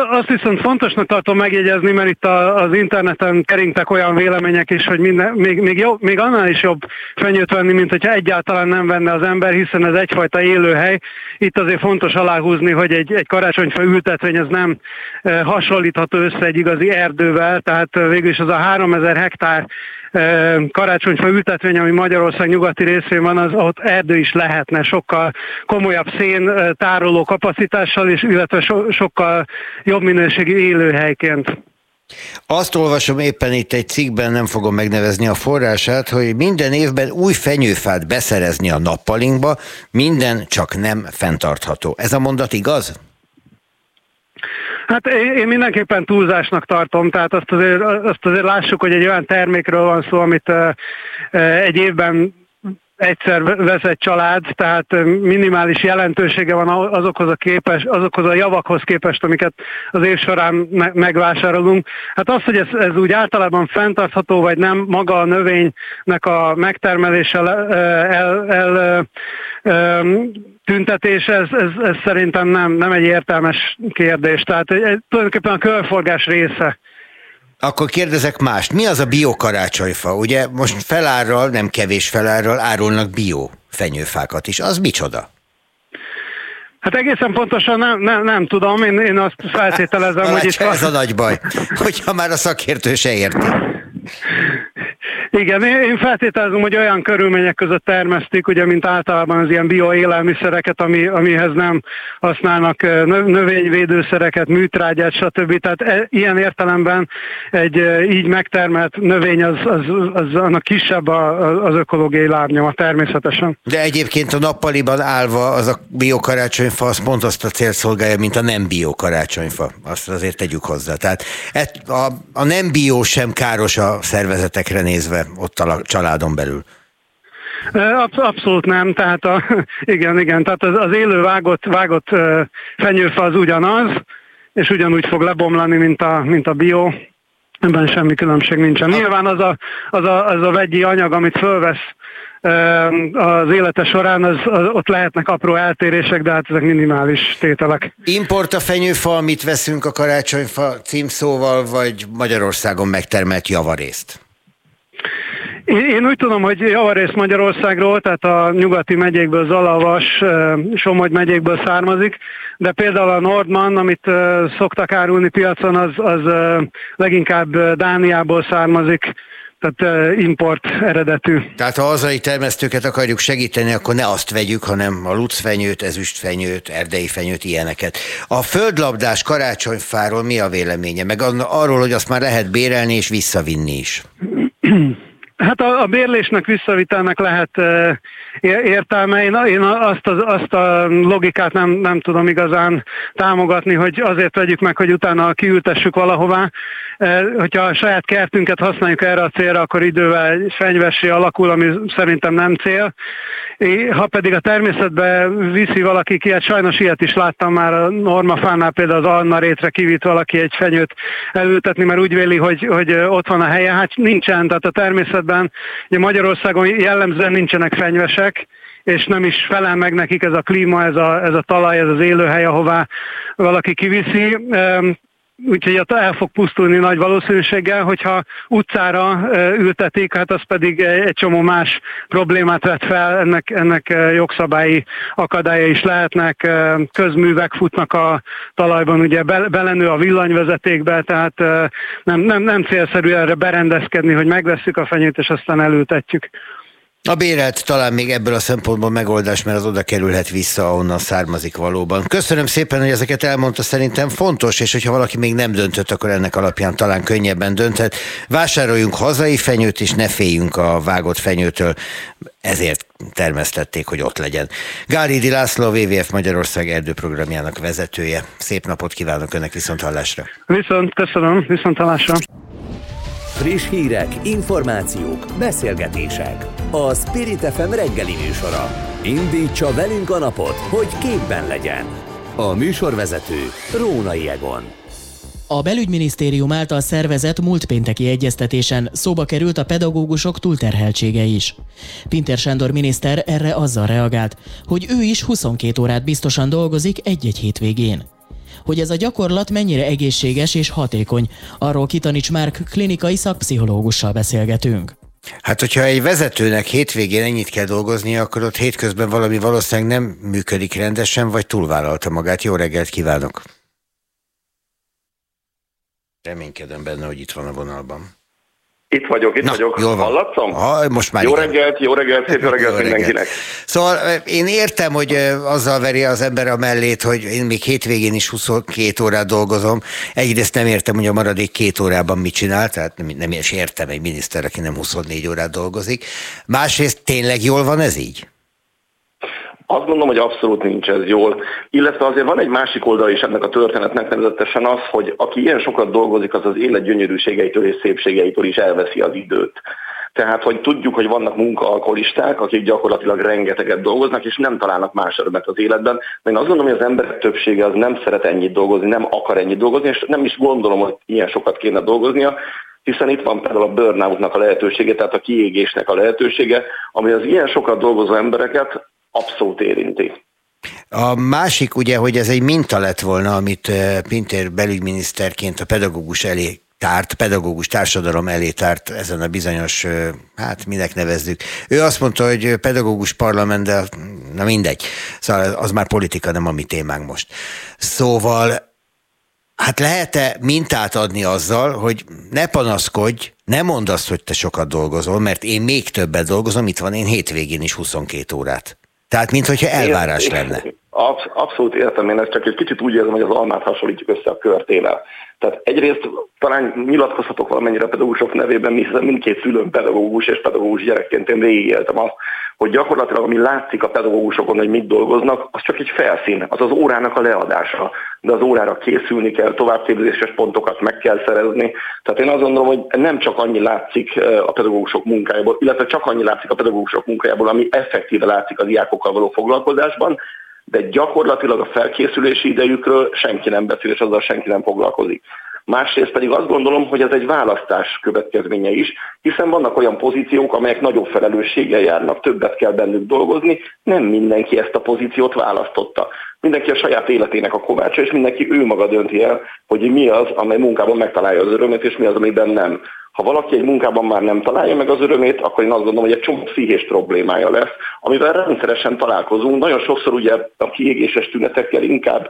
azt viszont fontosnak tartom megjegyezni, mert itt az interneten keringtek olyan vélemények is, hogy minden, még, még, jobb, még annál is jobb fenyőt venni, mint hogyha egyáltalán nem venne az ember, hiszen ez egyfajta élőhely. Itt azért fontos aláhúzni, hogy egy, egy karácsonyfa ültetvény az nem hasonlítható össze egy igazi erdővel, tehát végül az a 3000 hektár karácsonyfa ültetvény, ami Magyarország nyugati részén van, az ott erdő is lehetne sokkal komolyabb szén tároló kapacitással, és illetve so, sokkal jobb minőségű élőhelyként. Azt olvasom éppen itt egy cikkben, nem fogom megnevezni a forrását, hogy minden évben új fenyőfát beszerezni a nappalinkba, minden csak nem fenntartható. Ez a mondat igaz? Hát én mindenképpen túlzásnak tartom, tehát azt azért, azt azért lássuk, hogy egy olyan termékről van szó, amit egy évben egyszer vesz egy család, tehát minimális jelentősége van azokhoz a, képes, azokhoz a javakhoz képest, amiket az év során me- megvásárolunk. Hát az, hogy ez, ez úgy általában fenntartható, vagy nem, maga a növénynek a megtermelése el, el, el tüntetés, ez, ez, ez szerintem nem, nem egy értelmes kérdés. Tehát egy, tulajdonképpen a körforgás része akkor kérdezek mást. Mi az a biokarácsonyfa? Ugye most felárral, nem kevés felárral árulnak bio fenyőfákat is. Az micsoda? Hát egészen pontosan nem, nem, nem tudom, én, én azt feltételezem, Na, hogy itt... Ez a nagy baj, hogyha már a szakértő se érti. Igen, én feltételezem, hogy olyan körülmények között termesztik, ugye, mint általában az ilyen bioélelmiszereket, ami, amihez nem használnak növényvédőszereket, műtrágyát, stb. Tehát e, ilyen értelemben egy így megtermelt növény az, az, az annak kisebb a, az ökológiai lábnyoma természetesen. De egyébként a nappaliban állva az a biokarácsonyfa az pont azt a célt szolgálja, mint a nem biokarácsonyfa. Azt azért tegyük hozzá. Tehát a, a nem bio sem káros a szervezetekre nézve ott a családon belül? Abszolút nem, tehát a, igen, igen, tehát az, az élő vágott, vágott fenyőfa az ugyanaz, és ugyanúgy fog lebomlani, mint a, mint a bio, ebben semmi különbség nincsen. Nyilván az a, az a, az a vegyi anyag, amit fölvesz az élete során, az, az, ott lehetnek apró eltérések, de hát ezek minimális tételek. Import a fenyőfa, amit veszünk a karácsonyfa címszóval, vagy Magyarországon megtermelt javarészt? Én úgy tudom, hogy javarész Magyarországról, tehát a nyugati megyékből, Zalavas, Somogy megyékből származik, de például a Nordman, amit szoktak árulni piacon, az, az leginkább Dániából származik, tehát import eredetű. Tehát ha hazai termesztőket akarjuk segíteni, akkor ne azt vegyük, hanem a lucfenyőt, ezüstfenyőt, erdei fenyőt, ilyeneket. A földlabdás karácsonyfáról mi a véleménye? Meg arról, hogy azt már lehet bérelni és visszavinni is. Hát a, a bérlésnek, visszavitelnek lehet értelme. Én, én azt, az, azt a logikát nem, nem tudom igazán támogatni, hogy azért vegyük meg, hogy utána kiültessük valahová. Uh, hogyha a saját kertünket használjuk erre a célra, akkor idővel fenyvessé alakul, ami szerintem nem cél. Ha pedig a természetbe viszi valaki ki, hát sajnos ilyet is láttam már a normafánál, például az Anna rétre kivitt valaki egy fenyőt elültetni, mert úgy véli, hogy, hogy ott van a helye. Hát nincsen, tehát a természetben ugye Magyarországon jellemzően nincsenek fenyvesek, és nem is felel meg nekik ez a klíma, ez a, ez a talaj, ez az élőhely, ahová valaki kiviszi. Úgyhogy el fog pusztulni nagy valószínűséggel, hogyha utcára ültetik, hát az pedig egy csomó más problémát vet fel, ennek, ennek jogszabályi akadálya is lehetnek, közművek futnak a talajban, ugye belenő a villanyvezetékbe, tehát nem, nem, nem célszerű erre berendezkedni, hogy megveszük a fenyőt, és aztán elültetjük. A bérelt talán még ebből a szempontból megoldás, mert az oda kerülhet vissza, ahonnan származik valóban. Köszönöm szépen, hogy ezeket elmondta, szerintem fontos, és hogyha valaki még nem döntött, akkor ennek alapján talán könnyebben dönthet. Vásároljunk hazai fenyőt, és ne féljünk a vágott fenyőtől, ezért termesztették, hogy ott legyen. Gálidi László, a WWF Magyarország erdőprogramjának vezetője. Szép napot kívánok Önnek viszont hallásra. Viszont, köszönöm, viszont hallásra. Friss hírek, információk, beszélgetések. A Spirit FM reggeli műsora. Indítsa velünk a napot, hogy képben legyen. A műsorvezető Rónai Egon. A belügyminisztérium által szervezett múlt pénteki egyeztetésen szóba került a pedagógusok túlterheltsége is. Pinter Sándor miniszter erre azzal reagált, hogy ő is 22 órát biztosan dolgozik egy-egy hétvégén. Hogy ez a gyakorlat mennyire egészséges és hatékony, arról Kitanics Márk klinikai szakpszichológussal beszélgetünk. Hát, hogyha egy vezetőnek hétvégén ennyit kell dolgozni, akkor ott hétközben valami valószínűleg nem működik rendesen, vagy túlvállalta magát. Jó reggelt kívánok! Reménykedem benne, hogy itt van a vonalban. Itt vagyok, itt Na, vagyok. Jól van. Hallatszom? Ha, most már jó igen. reggelt, jó reggelt, szép jó reggelt jó mindenkinek. Szóval én értem, hogy azzal veri az ember a mellét, hogy én még hétvégén is 22 órát dolgozom. Egyrészt nem értem, hogy a maradék két órában mit csinál, tehát nem, nem is értem egy miniszter, aki nem 24 órát dolgozik. Másrészt tényleg jól van ez így? Azt gondolom, hogy abszolút nincs ez jól. Illetve azért van egy másik oldal is ennek a történetnek, nevezetesen az, hogy aki ilyen sokat dolgozik, az az élet gyönyörűségeitől és szépségeitől is elveszi az időt. Tehát, hogy tudjuk, hogy vannak munkaalkoholisták, akik gyakorlatilag rengeteget dolgoznak, és nem találnak más örömet az életben. De én azt gondolom, hogy az emberek többsége az nem szeret ennyit dolgozni, nem akar ennyit dolgozni, és nem is gondolom, hogy ilyen sokat kéne dolgoznia, hiszen itt van például a burnoutnak a lehetősége, tehát a kiégésnek a lehetősége, ami az ilyen sokat dolgozó embereket abszolút érinti. A másik ugye, hogy ez egy minta lett volna, amit eh, Pintér belügyminiszterként a pedagógus elé tárt, pedagógus társadalom elé tárt ezen a bizonyos, eh, hát minek nevezzük. Ő azt mondta, hogy pedagógus parlament, de na mindegy. Szóval az már politika, nem a mi témánk most. Szóval Hát lehet-e mintát adni azzal, hogy ne panaszkodj, ne mondd azt, hogy te sokat dolgozol, mert én még többet dolgozom, itt van én hétvégén is 22 órát. Tehát, mintha elvárás lenne. Absz- abszolút értem, én ezt csak egy kicsit úgy érzem, hogy az almát hasonlítjuk össze a körtével. Tehát egyrészt talán nyilatkozhatok valamennyire pedagógusok nevében, hiszen mindkét szülőm pedagógus és pedagógus gyerekként én végigéltem azt, hogy gyakorlatilag ami látszik a pedagógusokon, hogy mit dolgoznak, az csak egy felszín, az az órának a leadása. De az órára készülni kell, továbbképzéses pontokat meg kell szerezni. Tehát én azt gondolom, hogy nem csak annyi látszik a pedagógusok munkájából, illetve csak annyi látszik a pedagógusok munkájából, ami effektíve látszik a diákokkal való foglalkozásban, de gyakorlatilag a felkészülési idejükről senki nem beszél, és azzal senki nem foglalkozik. Másrészt pedig azt gondolom, hogy ez egy választás következménye is, hiszen vannak olyan pozíciók, amelyek nagyobb felelősséggel járnak, többet kell bennük dolgozni, nem mindenki ezt a pozíciót választotta. Mindenki a saját életének a kovácsa, és mindenki ő maga dönti el, hogy mi az, amely munkában megtalálja az örömét, és mi az, amiben nem. Ha valaki egy munkában már nem találja meg az örömét, akkor én azt gondolom, hogy egy csomó pszichés problémája lesz, amivel rendszeresen találkozunk. Nagyon sokszor ugye a kiégéses tünetekkel inkább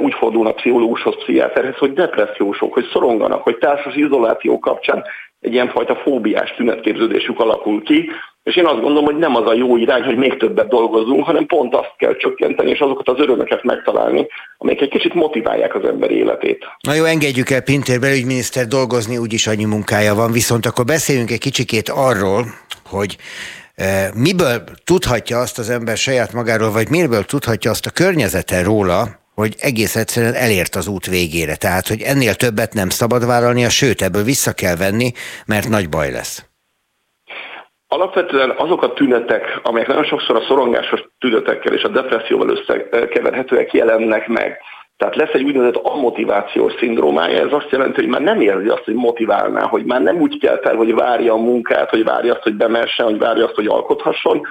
úgy fordulnak pszichológushoz, pszichiáterhez, hogy depressziósok, hogy szoronganak, hogy társas izoláció kapcsán egy ilyenfajta fóbiás tünetképződésük alakul ki, és én azt gondolom, hogy nem az a jó irány, hogy még többet dolgozunk, hanem pont azt kell csökkenteni, és azokat az örömöket megtalálni, amelyek egy kicsit motiválják az ember életét. Na jó, engedjük el Pintér belügyminiszter dolgozni, úgyis annyi munkája van, viszont akkor beszéljünk egy kicsikét arról, hogy e, miből tudhatja azt az ember saját magáról, vagy miből tudhatja azt a környezete róla, hogy egész egyszerűen elért az út végére. Tehát, hogy ennél többet nem szabad vállalnia, sőt, ebből vissza kell venni, mert nagy baj lesz. Alapvetően azok a tünetek, amelyek nagyon sokszor a szorongásos tünetekkel és a depresszióval összekeverhetőek jelennek meg. Tehát lesz egy úgynevezett amotivációs szindrómája, ez azt jelenti, hogy már nem érzi azt, hogy motiválná, hogy már nem úgy kell fel, hogy várja a munkát, hogy várja azt, hogy bemessen, hogy várja azt, hogy alkothasson,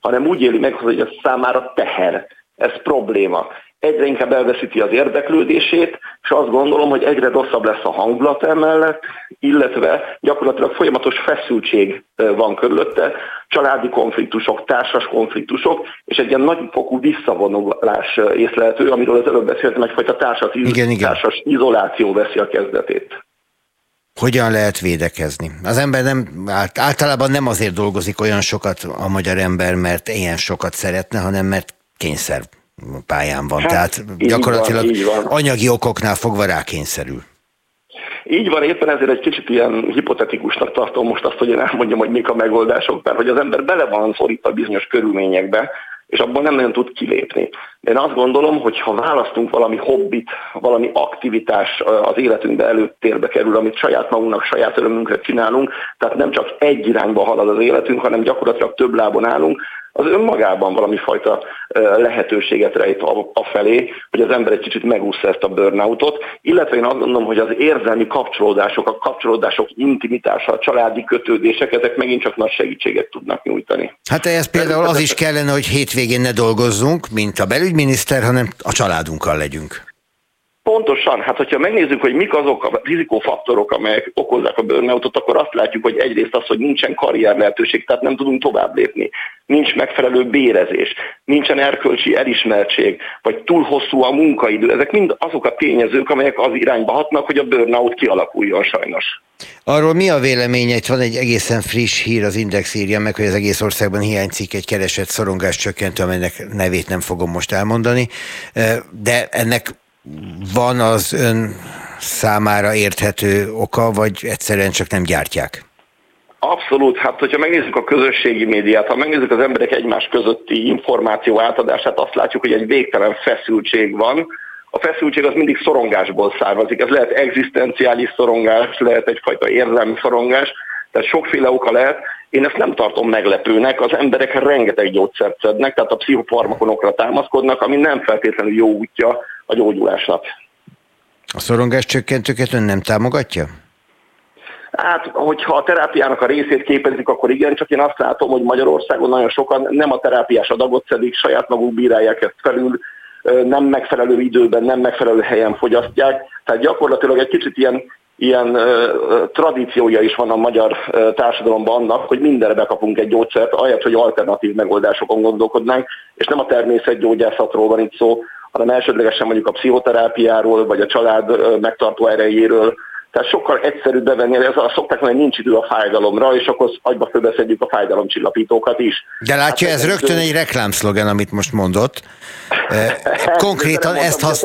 hanem úgy éli meg, hogy ez számára teher, ez probléma egyre inkább elveszíti az érdeklődését, és azt gondolom, hogy egyre rosszabb lesz a hangulat emellett, illetve gyakorlatilag folyamatos feszültség van körülötte, családi konfliktusok, társas konfliktusok, és egy ilyen nagyfokú visszavonulás észlelhető, amiről az előbb beszéltem, egyfajta társas, igen, igen. társas izoláció veszi a kezdetét. Hogyan lehet védekezni? Az ember nem, általában nem azért dolgozik olyan sokat a magyar ember, mert ilyen sokat szeretne, hanem mert kényszer pályán van. Hát, Tehát gyakorlatilag van, van. anyagi okoknál fogva rákényszerül. Így van, éppen ezért egy kicsit ilyen hipotetikusnak tartom most azt, hogy én elmondjam, hogy mik a megoldások, mert hogy az ember bele van szorítva bizonyos körülményekbe, és abból nem nagyon tud kilépni. De én azt gondolom, hogy ha választunk valami hobbit, valami aktivitás az életünkbe előttérbe kerül, amit saját magunknak, saját örömünkre csinálunk, tehát nem csak egy irányba halad az életünk, hanem gyakorlatilag több lábon állunk, az önmagában valami fajta lehetőséget rejt felé, hogy az ember egy kicsit megúszza ezt a burnoutot, illetve én azt gondolom, hogy az érzelmi kapcsolódások, a kapcsolódások intimitása, a családi kötődések, ezek megint csak nagy segítséget tudnak nyújtani. Hát ez például az is kellene, hogy hétvégén ne dolgozzunk, mint a belügyminiszter, hanem a családunkkal legyünk. Pontosan, hát hogyha megnézzük, hogy mik azok a rizikófaktorok, amelyek okozzák a burnoutot, akkor azt látjuk, hogy egyrészt az, hogy nincsen karrier lehetőség, tehát nem tudunk tovább lépni. Nincs megfelelő bérezés, nincsen erkölcsi elismertség, vagy túl hosszú a munkaidő. Ezek mind azok a tényezők, amelyek az irányba hatnak, hogy a burnout kialakuljon sajnos. Arról mi a véleménye? Itt van egy egészen friss hír, az Index írja meg, hogy az egész országban hiányzik egy keresett szorongás csökkentő, amelynek nevét nem fogom most elmondani, de ennek van az ön számára érthető oka, vagy egyszerűen csak nem gyártják? Abszolút, hát hogyha megnézzük a közösségi médiát, ha megnézzük az emberek egymás közötti információ átadását, azt látjuk, hogy egy végtelen feszültség van. A feszültség az mindig szorongásból származik. Ez lehet egzisztenciális szorongás, lehet egyfajta érzelmi szorongás, tehát sokféle oka lehet, Én ezt nem tartom meglepőnek, az emberek rengeteg gyógyszert szednek, tehát a pszichofarmakonokra támaszkodnak, ami nem feltétlenül jó útja a gyógyulásnak. A szorongás csökkentőket ön nem támogatja? Hát, hogyha a terápiának a részét képezik, akkor igen, csak én azt látom, hogy Magyarországon nagyon sokan nem a terápiás adagot szedik, saját maguk bírálják ezt felül, nem megfelelő időben, nem megfelelő helyen fogyasztják. Tehát gyakorlatilag egy kicsit ilyen, ilyen tradíciója is van a magyar uh, társadalomban annak, hogy mindenre bekapunk egy gyógyszert, ahelyett, hogy alternatív megoldásokon gondolkodnánk, és nem a természetgyógyászatról van itt szó, hanem elsődlegesen mondjuk a pszichoterápiáról, vagy a család megtartó erejéről, tehát sokkal egyszerűbb bevenni, ez a szokták mondani, nincs idő a fájdalomra, és akkor agyba fölbeszedjük a fájdalomcsillapítókat is. De látja, hát ez rögtön egy reklámszlogen, amit most mondott. Konkrétan ezt, hasz...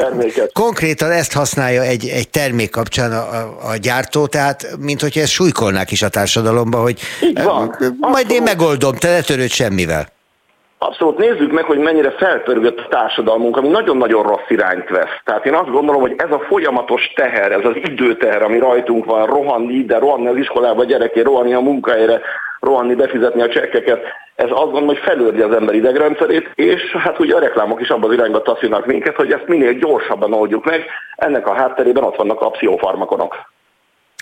konkrétan ezt használja egy, egy termék kapcsán a, a, a gyártó, tehát mint hogyha ezt súlykolnák is a társadalomba, hogy van. majd én megoldom, te ne törőd semmivel. Abszolút nézzük meg, hogy mennyire felpörgött a társadalmunk, ami nagyon-nagyon rossz irányt vesz. Tehát én azt gondolom, hogy ez a folyamatos teher, ez az időteher, ami rajtunk van, rohanni ide, rohanni az iskolába gyereké, rohanni a munkahelyre, rohanni, befizetni a csekkeket, ez azt gondolom, hogy felőrdi az ember idegrendszerét, és hát ugye a reklámok is abban az irányba taszítanak minket, hogy ezt minél gyorsabban oldjuk meg. Ennek a hátterében ott vannak a pszichofarmakonok.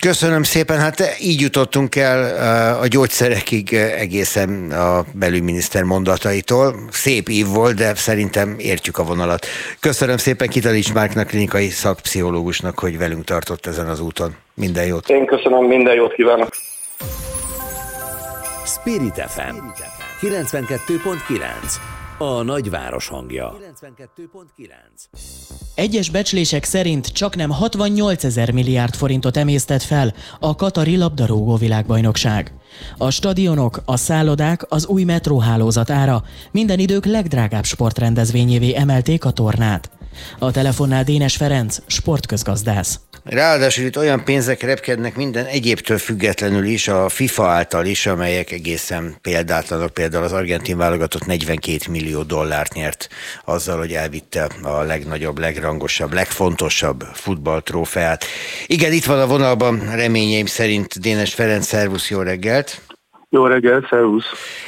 Köszönöm szépen, hát így jutottunk el eh, a gyógyszerekig eh, egészen a belügyminiszter mondataitól. Szép ív volt, de szerintem értjük a vonalat. Köszönöm szépen Kitalics Márknak, klinikai szakpszichológusnak, hogy velünk tartott ezen az úton. Minden jót! Én köszönöm, minden jót kívánok! Spirit FM 92.9 a nagyváros hangja. 92.9 Egyes becslések szerint csak nem 68 ezer milliárd forintot emésztett fel a Katari labdarúgó világbajnokság. A stadionok, a szállodák, az új metróhálózat ára minden idők legdrágább sportrendezvényévé emelték a tornát. A telefonnál Dénes Ferenc, sportközgazdász. Ráadásul itt olyan pénzek repkednek minden egyébtől függetlenül is, a FIFA által is, amelyek egészen példátlanok. Például az argentin válogatott 42 millió dollárt nyert azzal, hogy elvitte a legnagyobb, legrangosabb, legfontosabb futballtrófeát. Igen, itt van a vonalban reményeim szerint Dénes Ferenc, szervusz, jó reggelt! Jó reggelt, szervusz!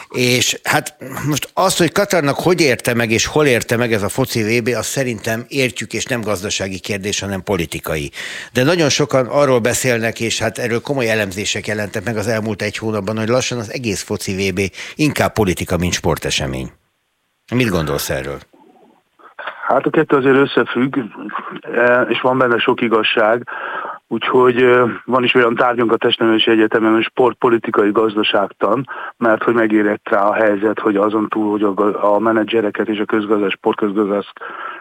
És hát most azt, hogy Katarnak hogy érte meg, és hol érte meg ez a foci VB, azt szerintem értjük, és nem gazdasági kérdés, hanem politikai. De nagyon sokan arról beszélnek, és hát erről komoly elemzések jelentek meg az elmúlt egy hónapban, hogy lassan az egész foci VB inkább politika, mint sportesemény. Mit gondolsz erről? Hát a kettő azért összefügg, e, és van benne sok igazság. Úgyhogy van is olyan tárgyunk a Testnevelési Egyetemen, hogy sportpolitikai gazdaságtan, mert hogy megérett rá a helyzet, hogy azon túl, hogy a, a menedzsereket és a közgazdás, sportközgazdász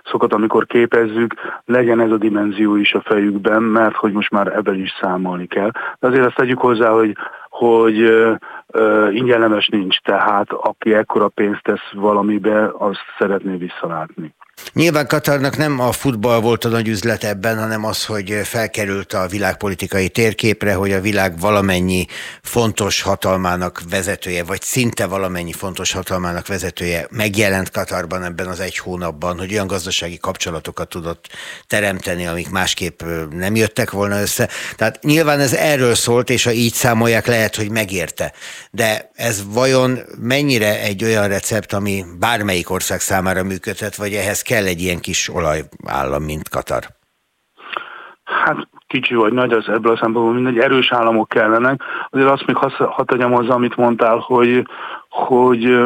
szokat, amikor képezzük, legyen ez a dimenzió is a fejükben, mert hogy most már ebben is számolni kell. De azért azt tegyük hozzá, hogy hogy uh, ingyenlemes nincs, tehát aki ekkora pénzt tesz valamibe, azt szeretné visszalátni. Nyilván Katarnak nem a futball volt a nagy üzlet ebben, hanem az, hogy felkerült a világpolitikai térképre, hogy a világ valamennyi fontos hatalmának vezetője, vagy szinte valamennyi fontos hatalmának vezetője megjelent Katarban ebben az egy hónapban, hogy olyan gazdasági kapcsolatokat tudott teremteni, amik másképp nem jöttek volna össze. Tehát nyilván ez erről szólt, és ha így számolják, lehet, hogy megérte. De ez vajon mennyire egy olyan recept, ami bármelyik ország számára működhet, vagy ehhez kell egy ilyen kis olajállam, mint Katar? Hát kicsi vagy nagy, az ebből a szempontból mindegy, erős államok kellenek. Azért azt még hadd tegyem hozzá, amit mondtál, hogy, hogy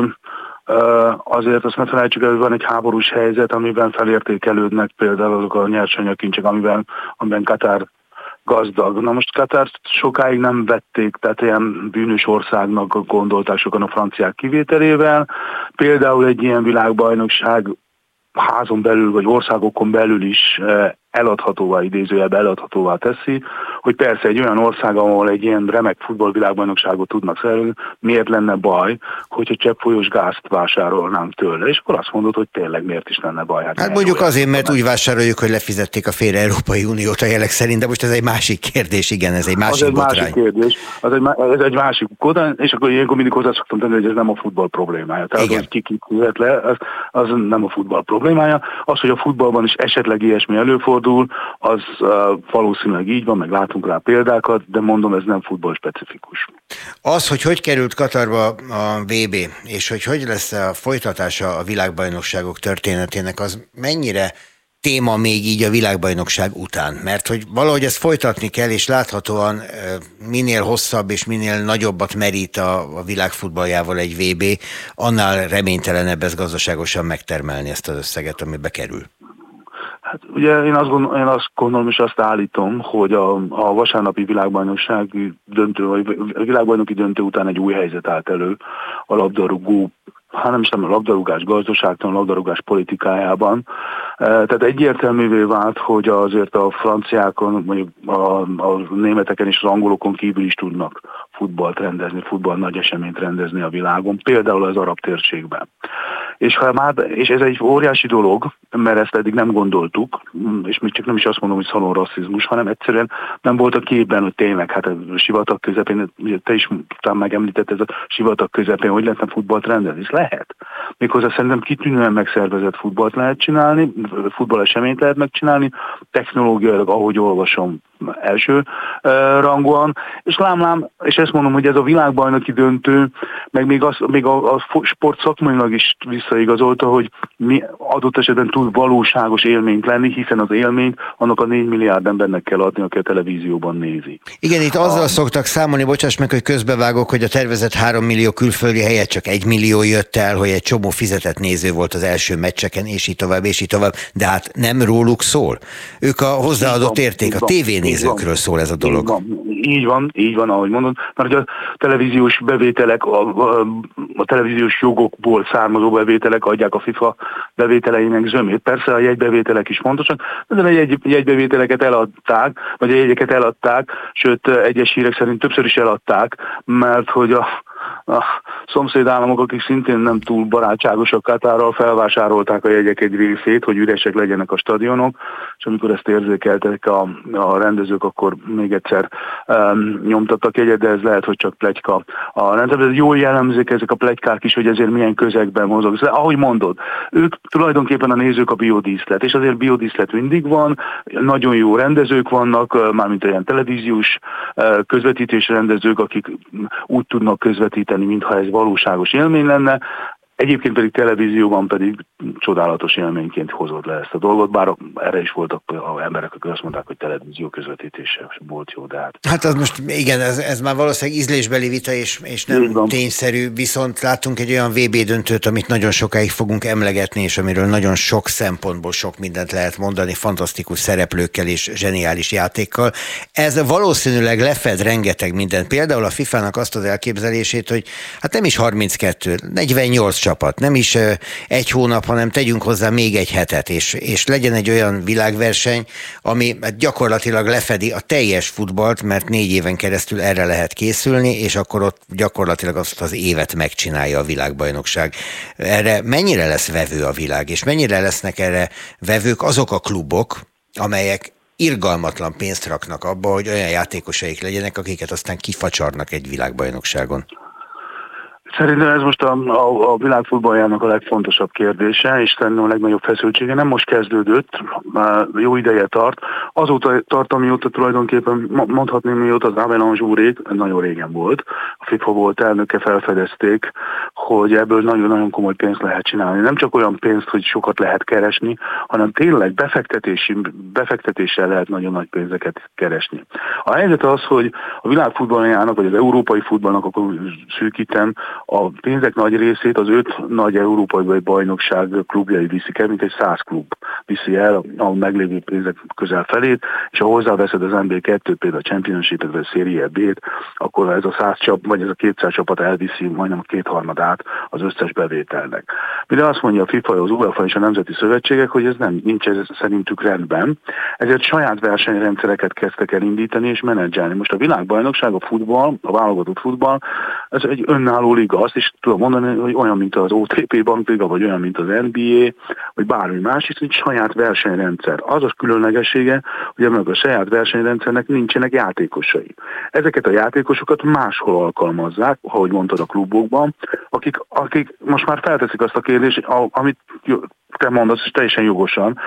azért azt ne felejtsük el, hogy van egy háborús helyzet, amiben felértékelődnek például azok a nyersanyagkincsek, amiben, amiben Katár gazdag. Na most Katárt sokáig nem vették, tehát ilyen bűnös országnak gondolták sokan a franciák kivételével. Például egy ilyen világbajnokság házon belül vagy országokon belül is eh, eladhatóvá, idézőjelben eladhatóvá teszi, hogy persze egy olyan ország, ahol egy ilyen remek futballvilágbajnokságot tudnak szervezni, miért lenne baj, hogyha cseppfolyós gázt vásárolnánk tőle, és akkor azt mondod, hogy tényleg miért is lenne baj. Hát, hát mondjuk azért, mert úgy vásároljuk, hogy lefizették a félre Európai Uniót a jelek szerint, de most ez egy másik kérdés, igen, ez egy másik az egy botrány. másik kérdés, az egy, ez egy másik kóda, és akkor ilyenkor mindig hozzá szoktam tenni, hogy ez nem a futball problémája. Tehát igen. hogy ki kifizet le, az, az nem a futball problémája. Az, hogy a futballban is esetleg ilyesmi előfordul, az uh, valószínűleg így van, meg mondhatunk rá példákat, de mondom, ez nem futball specifikus. Az, hogy hogy került Katarba a VB, és hogy hogy lesz a folytatása a világbajnokságok történetének, az mennyire téma még így a világbajnokság után, mert hogy valahogy ezt folytatni kell, és láthatóan minél hosszabb és minél nagyobbat merít a, a világfutballjával egy VB, annál reménytelenebb ez gazdaságosan megtermelni ezt az összeget, ami bekerül. Hát ugye én azt, gondolom, én azt gondolom és azt állítom, hogy a, a vasárnapi világbajnokság döntő, vagy világbajnoki döntő után egy új helyzet állt elő a labdarúgó hát nem is nem a labdarúgás gazdaságtan, a labdarúgás politikájában. Tehát egyértelművé vált, hogy azért a franciákon, mondjuk a, a németeken és az angolokon kívül is tudnak futballt rendezni, futball nagy eseményt rendezni a világon, például az arab térségben. És, ha már, és ez egy óriási dolog, mert ezt eddig nem gondoltuk, és még csak nem is azt mondom, hogy szalon rasszizmus, hanem egyszerűen nem volt a képben, hogy tényleg, hát a sivatag közepén, ugye te is talán megemlített, ez a sivatag közepén, hogy lehetne futballt rendezni. Lehet. Méghozzá szerintem kitűnően megszervezett futballt lehet csinálni, futballeseményt lehet megcsinálni, technológiailag, ahogy olvasom, első rangúan, és lámlám, és ezt mondom, hogy ez a világbajnoki döntő, meg még, az, még a, a sport szakmailag is visszaigazolta, hogy mi adott esetben tud valóságos élményt lenni, hiszen az élményt annak a 4 milliárd embernek kell adni, aki a televízióban nézi. Igen, itt azzal a... szoktak számolni, bocsáss meg, hogy közbevágok, hogy a tervezett 3 millió külföldi helyet csak 1 millió jött el, hogy egy csomó fizetett néző volt az első meccseken, és így tovább, és így tovább, de hát nem róluk szól. Ők a hozzáadott érték, a tévénézőkről szól ez a dolog. Így van, így van, így van ahogy mondod, mert a televíziós bevételek, a, a, a televíziós jogokból származó bevételek adják a FIFA bevételeinek zömét. Persze a jegybevételek is fontosak, de a jegy, jegybevételeket eladták, vagy a jegyeket eladták, sőt egyes hírek szerint többször is eladták, mert hogy a a szomszédállamok, akik szintén nem túl barátságosak Katárral, felvásárolták a jegyek egy részét, hogy üresek legyenek a stadionok, és amikor ezt érzékeltek a, a rendezők, akkor még egyszer um, nyomtattak jegyet, de ez lehet, hogy csak plegyka. A rendszer, jól jellemzik ezek a plegykák is, hogy ezért milyen közegben mozog. De szóval, ahogy mondod, ők tulajdonképpen a nézők a biodíszlet, és azért biodíszlet mindig van, nagyon jó rendezők vannak, mármint olyan televíziós közvetítés rendezők, akik úgy tudnak közvetíteni, közvetíteni, mintha ez valóságos élmény lenne, Egyébként pedig televízióban pedig csodálatos élményként hozott le ezt a dolgot, bár erre is voltak a emberek, akik azt mondták, hogy televízió közvetítése volt jó, de hát... Hát az most igen, ez, ez már valószínűleg ízlésbeli vita, és, és nem tényszerű, viszont láttunk egy olyan VB döntőt, amit nagyon sokáig fogunk emlegetni, és amiről nagyon sok szempontból sok mindent lehet mondani, fantasztikus szereplőkkel és zseniális játékkal. Ez valószínűleg lefed rengeteg mindent. Például a FIFA-nak azt az elképzelését, hogy hát nem is 32, 48 csapat. Nem is egy hónap, hanem tegyünk hozzá még egy hetet, és, és legyen egy olyan világverseny, ami hát gyakorlatilag lefedi a teljes futballt, mert négy éven keresztül erre lehet készülni, és akkor ott gyakorlatilag azt az évet megcsinálja a világbajnokság. Erre mennyire lesz vevő a világ, és mennyire lesznek erre vevők azok a klubok, amelyek irgalmatlan pénzt raknak abba, hogy olyan játékosaik legyenek, akiket aztán kifacsarnak egy világbajnokságon. Szerintem ez most a, a, a világfutballjának a legfontosabb kérdése, és szerintem a legnagyobb feszültsége nem most kezdődött, jó ideje tart. Azóta tart, amióta tulajdonképpen mondhatni, mióta az Avalanche úrék, nagyon régen volt, a FIFA volt elnöke, felfedezték, hogy ebből nagyon-nagyon komoly pénzt lehet csinálni. Nem csak olyan pénzt, hogy sokat lehet keresni, hanem tényleg befektetési, befektetéssel lehet nagyon nagy pénzeket keresni. A helyzet az, hogy a világfutballjának, vagy az európai futballnak, akkor szűkítem, a pénzek nagy részét az öt nagy európai bajnokság klubjai viszik el, mint egy száz klub viszi el a meglévő pénzek közel felét, és ha hozzáveszed az NB2, például a Championship-et, vagy a Serie B-t, akkor ez a 100 csap, vagy ez a 200 csapat elviszi majdnem a kétharmadát az összes bevételnek. Mire azt mondja a FIFA, az UEFA és a Nemzeti Szövetségek, hogy ez nem nincs ez szerintük rendben, ezért saját versenyrendszereket kezdtek el indítani és menedzselni. Most a világbajnokság, a futball, a válogatott futball, ez egy önálló liga. Azt is tudom mondani, hogy olyan, mint az OTP bankliga, vagy olyan, mint az NBA, vagy bármi más, hiszen egy saját versenyrendszer. Az az különlegessége, hogy a saját versenyrendszernek nincsenek játékosai. Ezeket a játékosokat máshol alkalmazzák, ahogy mondtad a klubokban, akik, akik most már felteszik azt a kérdést, amit te mondasz, és teljesen jogosan,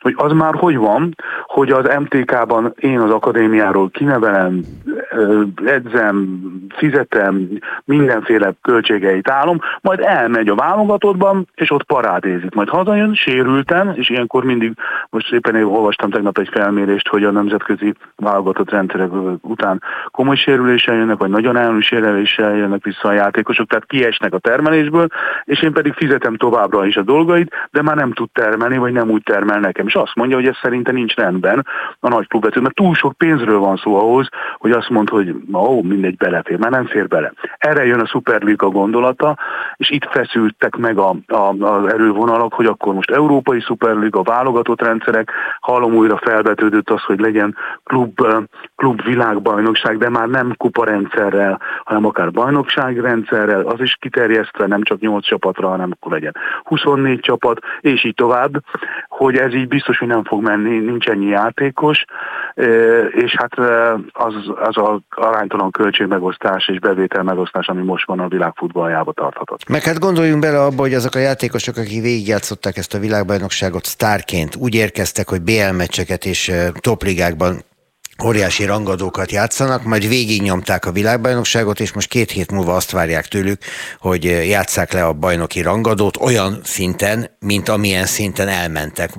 hogy az már hogy van, hogy az MTK-ban én az akadémiáról kinevelem, edzem, fizetem, mindenféle költségeit állom, majd elmegy a válogatottban, és ott parádézik. Majd hazajön, sérülten, és ilyenkor mindig, most éppen én olvastam tegnap egy felmérést, hogy a nemzetközi válogatott rendszerek után komoly sérüléssel jönnek, vagy nagyon elmű sérüléssel jönnek vissza a játékosok, tehát kiesnek a termelésből, és én pedig fizetem továbbra is a dolgait, de már nem tud termelni, vagy nem úgy termel nekem. És azt mondja, hogy ez szerintem nincs rendben a nagy klubvető, mert túl sok pénzről van szó ahhoz, hogy azt mond, hogy ó, mindegy, belefér, már nem fér bele. Erre jön a Superliga gondolata, és itt feszültek meg a, a, az erővonalak, hogy akkor most Európai Superliga, válogatott rendszerek, hallom újra felvetődött az, hogy legyen klub, klub világbajnokság, de már nem kuparendszerrel, hanem akár bajnokságrendszerrel, az is kiterjesztve, nem csak 8 csapatra, hanem akkor legyen 24 csapat, és így tovább, hogy ez így biztos, hogy nem fog menni, nincs ennyi játékos, és hát az, az a aránytalan költségmegosztás és bevétel megosztás, ami most van a világ futballjába tarthatott. Meg hát gondoljunk bele abba, hogy azok a játékosok, akik végigjátszották ezt a világbajnokságot sztárként, úgy érkeztek, hogy BL meccseket és topligákban óriási rangadókat játszanak, majd végignyomták a világbajnokságot, és most két hét múlva azt várják tőlük, hogy játsszák le a bajnoki rangadót olyan szinten, mint amilyen szinten elmentek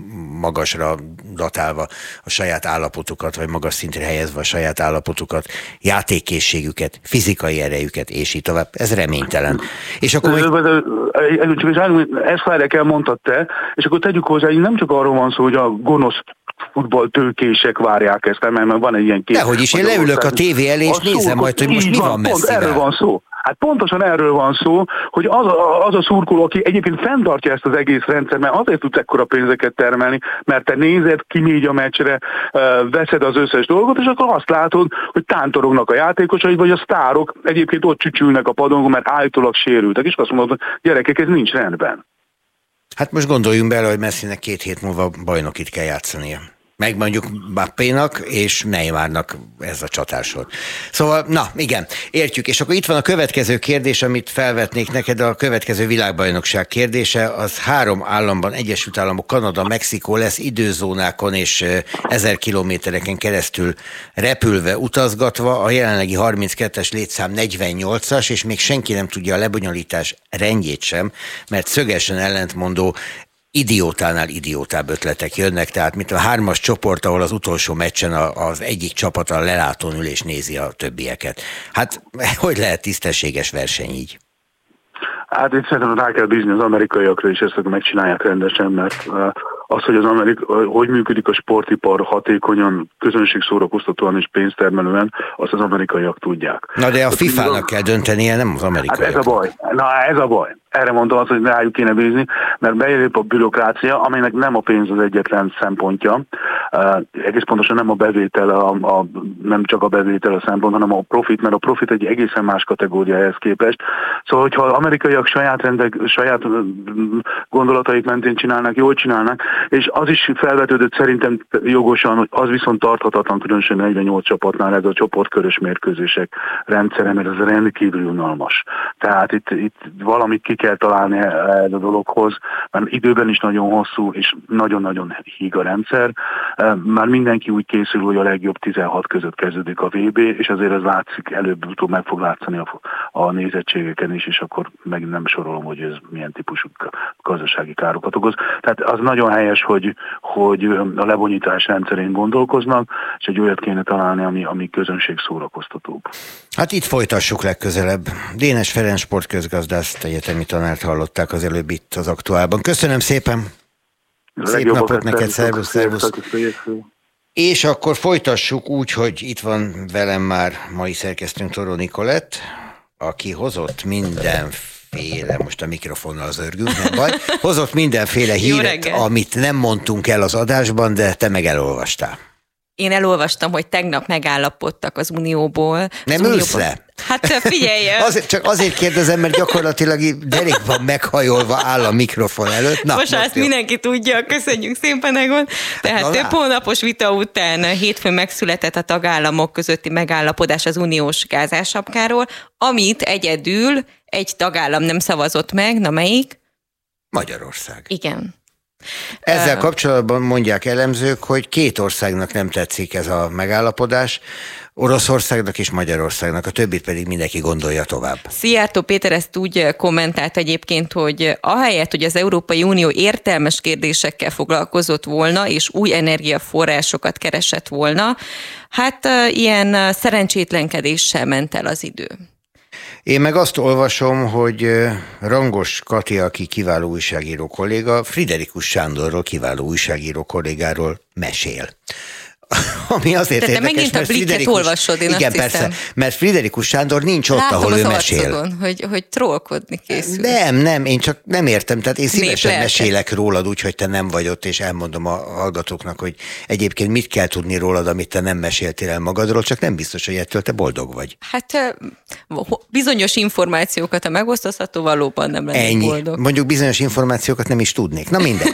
magasra datálva a saját állapotukat, vagy magas szintre helyezve a saját állapotukat, játékkészségüket, fizikai erejüket, és így tovább. Ez reménytelen. És akkor még... Ezt várják el, mondtad te, és akkor tegyük hozzá, hogy nem csak arról van szó, hogy a gonosz futballtőkések várják ezt, mert van egy ilyen kép. Dehogy is, én leülök a tévé elé, és nézem majd, hogy most mi van, van messzivel. Erről van szó. Hát pontosan erről van szó, hogy az a, az a szurkoló, aki egyébként fenntartja ezt az egész rendszer, mert azért tudsz ekkora pénzeket termelni, mert te nézed, kimégy a meccsre, veszed az összes dolgot, és akkor azt látod, hogy tántorognak a játékosai, vagy a sztárok egyébként ott csücsülnek a padon, mert állítólag sérültek, és azt mondod, hogy gyerekek, ez nincs rendben. Hát most gondoljunk bele, hogy Messinek két hét múlva bajnokit kell játszania meg mondjuk Bappénak és Neymarnak ez a csatársor. Szóval, na igen, értjük. És akkor itt van a következő kérdés, amit felvetnék neked, a következő világbajnokság kérdése. Az három államban, Egyesült Államok, Kanada, Mexikó lesz időzónákon és ezer kilométereken keresztül repülve, utazgatva. A jelenlegi 32-es létszám 48-as, és még senki nem tudja a lebonyolítás rendjét sem, mert szögesen ellentmondó idiótánál idiótább ötletek jönnek, tehát mint a hármas csoport, ahol az utolsó meccsen az egyik csapat a lelátón ül és nézi a többieket. Hát hogy lehet tisztességes verseny így? Hát én szerintem rá kell bízni az amerikaiakra, és ezt megcsinálják rendesen, mert az, hogy az Amerik, hogy működik a sportipar hatékonyan, közönségszórakoztatóan és pénztermelően, azt az amerikaiak tudják. Na de a FIFA-nak kell döntenie, nem az amerikaiak. Hát ez a baj. Na ez a baj. Erre mondtam azt, hogy rájuk kéne bízni, mert bejelenik a bürokrácia, amelynek nem a pénz az egyetlen szempontja. Egész pontosan nem a bevétel, a, a, nem csak a bevétel a szempont, hanem a profit, mert a profit egy egészen más kategória ehhez képest. Szóval, hogyha az amerikaiak saját, rendek, saját gondolataik mentén csinálnak, jól csinálnak, és az is felvetődött szerintem jogosan, hogy az viszont tarthatatlan, különösen 48 csapatnál ez a csoportkörös mérkőzések rendszere, mert ez rendkívül unalmas. Tehát itt, itt valamit ki kell találni ez a dologhoz, mert időben is nagyon hosszú, és nagyon-nagyon híg a rendszer. Már mindenki úgy készül, hogy a legjobb 16 között kezdődik a VB, és azért ez látszik, előbb-utóbb meg fog látszani a, a nézettségeken is, és akkor meg nem sorolom, hogy ez milyen típusú gazdasági károkat okoz. Tehát az nagyon helyes, hogy, hogy a lebonyítás rendszerén gondolkoznak, és egy olyat kéne találni, ami, ami közönség szórakoztatóbb. Hát itt folytassuk legközelebb. Dénes Ferenc sportközgazdász egyetemi tanárt hallották az előbb itt az aktuálban. Köszönöm szépen! Szép napot neked, szervusz, szervusz! És akkor folytassuk úgy, hogy itt van velem már mai szerkesztőnk Toró Nikolett, aki hozott mindenféle, most a mikrofonnal az örgünk, nem baj, hozott mindenféle híret, amit nem mondtunk el az adásban, de te meg elolvastál. Én elolvastam, hogy tegnap megállapodtak az Unióból. Nem az ülsz le? Hát figyelj! azért, csak azért kérdezem, mert gyakorlatilag derékban meghajolva áll a mikrofon előtt. Na, most, most ezt jó. mindenki tudja, köszönjük szépen, Egon. Tehát Na, több hónapos vita után hétfőn megszületett a tagállamok közötti megállapodás az uniós gázásapkáról, amit egyedül egy tagállam nem szavazott meg, na melyik? Magyarország. Igen. Ezzel kapcsolatban mondják elemzők, hogy két országnak nem tetszik ez a megállapodás, Oroszországnak és Magyarországnak, a többit pedig mindenki gondolja tovább. Szijjártó Péter ezt úgy kommentált egyébként, hogy ahelyett, hogy az Európai Unió értelmes kérdésekkel foglalkozott volna, és új energiaforrásokat keresett volna, hát ilyen szerencsétlenkedéssel ment el az idő. Én meg azt olvasom, hogy Rangos Kati, aki kiváló újságíró kolléga, Friderikus Sándorról kiváló újságíró kollégáról mesél. Ami azért Te, érdekes, megint a blikket olvasod, én Igen, azt persze, hiszem. mert Friderikus Sándor nincs ott, Látom ahol az ő mesél. arcodon, hogy, hogy trollkodni készül. Nem, nem, én csak nem értem. Tehát én szívesen lelke. mesélek rólad úgy, hogy te nem vagy ott, és elmondom a hallgatóknak, hogy egyébként mit kell tudni rólad, amit te nem meséltél el magadról, csak nem biztos, hogy ettől te boldog vagy. Hát bizonyos információkat, ha megosztozható, valóban nem lennék Ennyi. boldog. Mondjuk bizonyos információkat nem is tudnék. Na minden.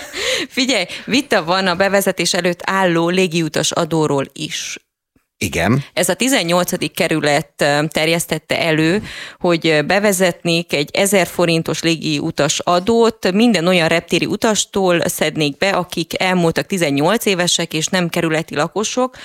Figyelj, vita van a bevezetés előtt álló légiutas adóról is. Igen. Ez a 18. kerület terjesztette elő, hogy bevezetnék egy 1000 forintos légi utas adót, minden olyan reptéri utastól szednék be, akik elmúltak 18 évesek és nem kerületi lakosok,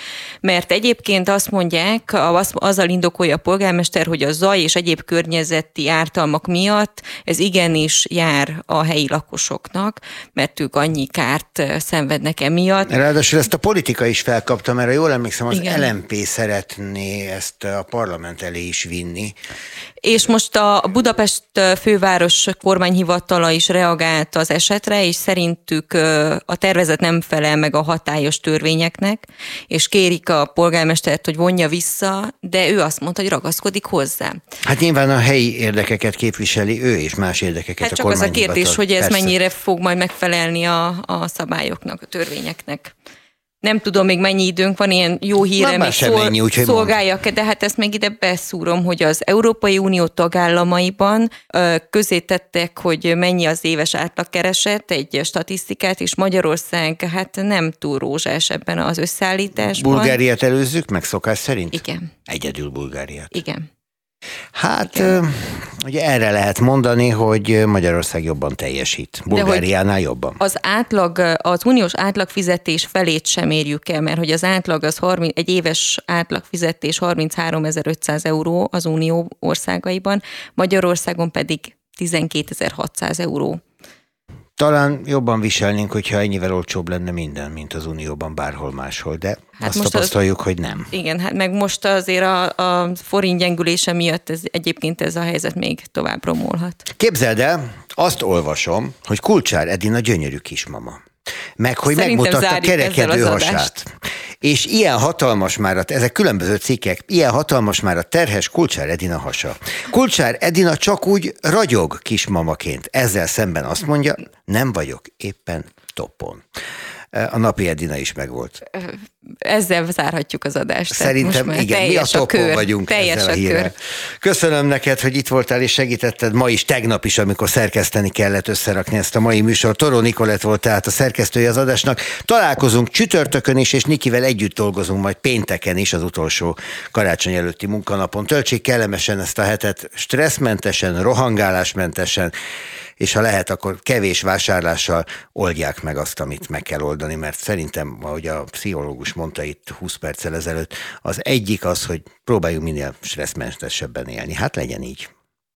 mert egyébként azt mondják, az- azzal indokolja a polgármester, hogy a zaj és egyéb környezeti ártalmak miatt ez igenis jár a helyi lakosoknak, mert ők annyi kárt szenvednek emiatt. Ráadásul ezt a politika is felkapta, mert jól emlékszem, az Igen. LMP szeretné ezt a parlament elé is vinni. És most a Budapest főváros kormányhivatala is reagált az esetre, és szerintük a tervezet nem felel meg a hatályos törvényeknek, és kérik a polgármestert, hogy vonja vissza, de ő azt mondta, hogy ragaszkodik hozzá. Hát nyilván a helyi érdekeket képviseli ő, és más érdekeket Hát a csak az a kérdés, hogy ez Persze. mennyire fog majd megfelelni a, a szabályoknak, a törvényeknek. Nem tudom még mennyi időnk van, ilyen jó híre már még sem ennyi, úgyhogy mondd. szolgáljak de hát ezt még ide beszúrom, hogy az Európai Unió tagállamaiban közé tettek, hogy mennyi az éves átlagkereset, egy statisztikát, és Magyarország hát nem túl rózsás ebben az összeállításban. Bulgáriát előzzük meg szokás szerint? Igen. Egyedül Bulgáriát. Igen. Hát, ö, ugye erre lehet mondani, hogy Magyarország jobban teljesít. Bulgáriánál jobban. Az átlag, az uniós átlagfizetés felét sem érjük el, mert hogy az átlag, az 30, egy éves átlagfizetés 33.500 euró az unió országaiban, Magyarországon pedig 12.600 euró. Talán jobban viselnénk, hogyha ennyivel olcsóbb lenne minden, mint az Unióban bárhol máshol, de hát azt most az- tapasztaljuk, hogy nem. Igen, hát meg most azért a, a forint gyengülése miatt ez, egyébként ez a helyzet még tovább romolhat. Képzeld el, azt olvasom, hogy Kulcsár Edina gyönyörű kismama. Meg, hogy Szerintem megmutatta kerekedő hasát. És ilyen hatalmas már, a, ezek különböző cikkek, ilyen hatalmas már a terhes Kulcsár Edina hasa. Kulcsár Edina csak úgy ragyog kismamaként. Ezzel szemben azt mondja, nem vagyok éppen toppon. A napi Edina is megvolt. Ezzel zárhatjuk az adást. Szerintem most igen, mi a kör, vagyunk teljes ezzel a a hírrel. Köszönöm neked, hogy itt voltál és segítetted ma is, tegnap is, amikor szerkeszteni kellett összerakni ezt a mai műsor. Toró Nikolett volt tehát a szerkesztője az adásnak. Találkozunk csütörtökön is, és Nikivel együtt dolgozunk majd pénteken is, az utolsó karácsony előtti munkanapon. Töltsék kellemesen ezt a hetet, stresszmentesen, rohangálásmentesen, és ha lehet, akkor kevés vásárlással oldják meg azt, amit meg kell oldani, mert szerintem, ahogy a pszichológus mondta itt 20 perccel ezelőtt, az egyik az, hogy próbáljunk minél stresszmentesebben élni. Hát legyen így.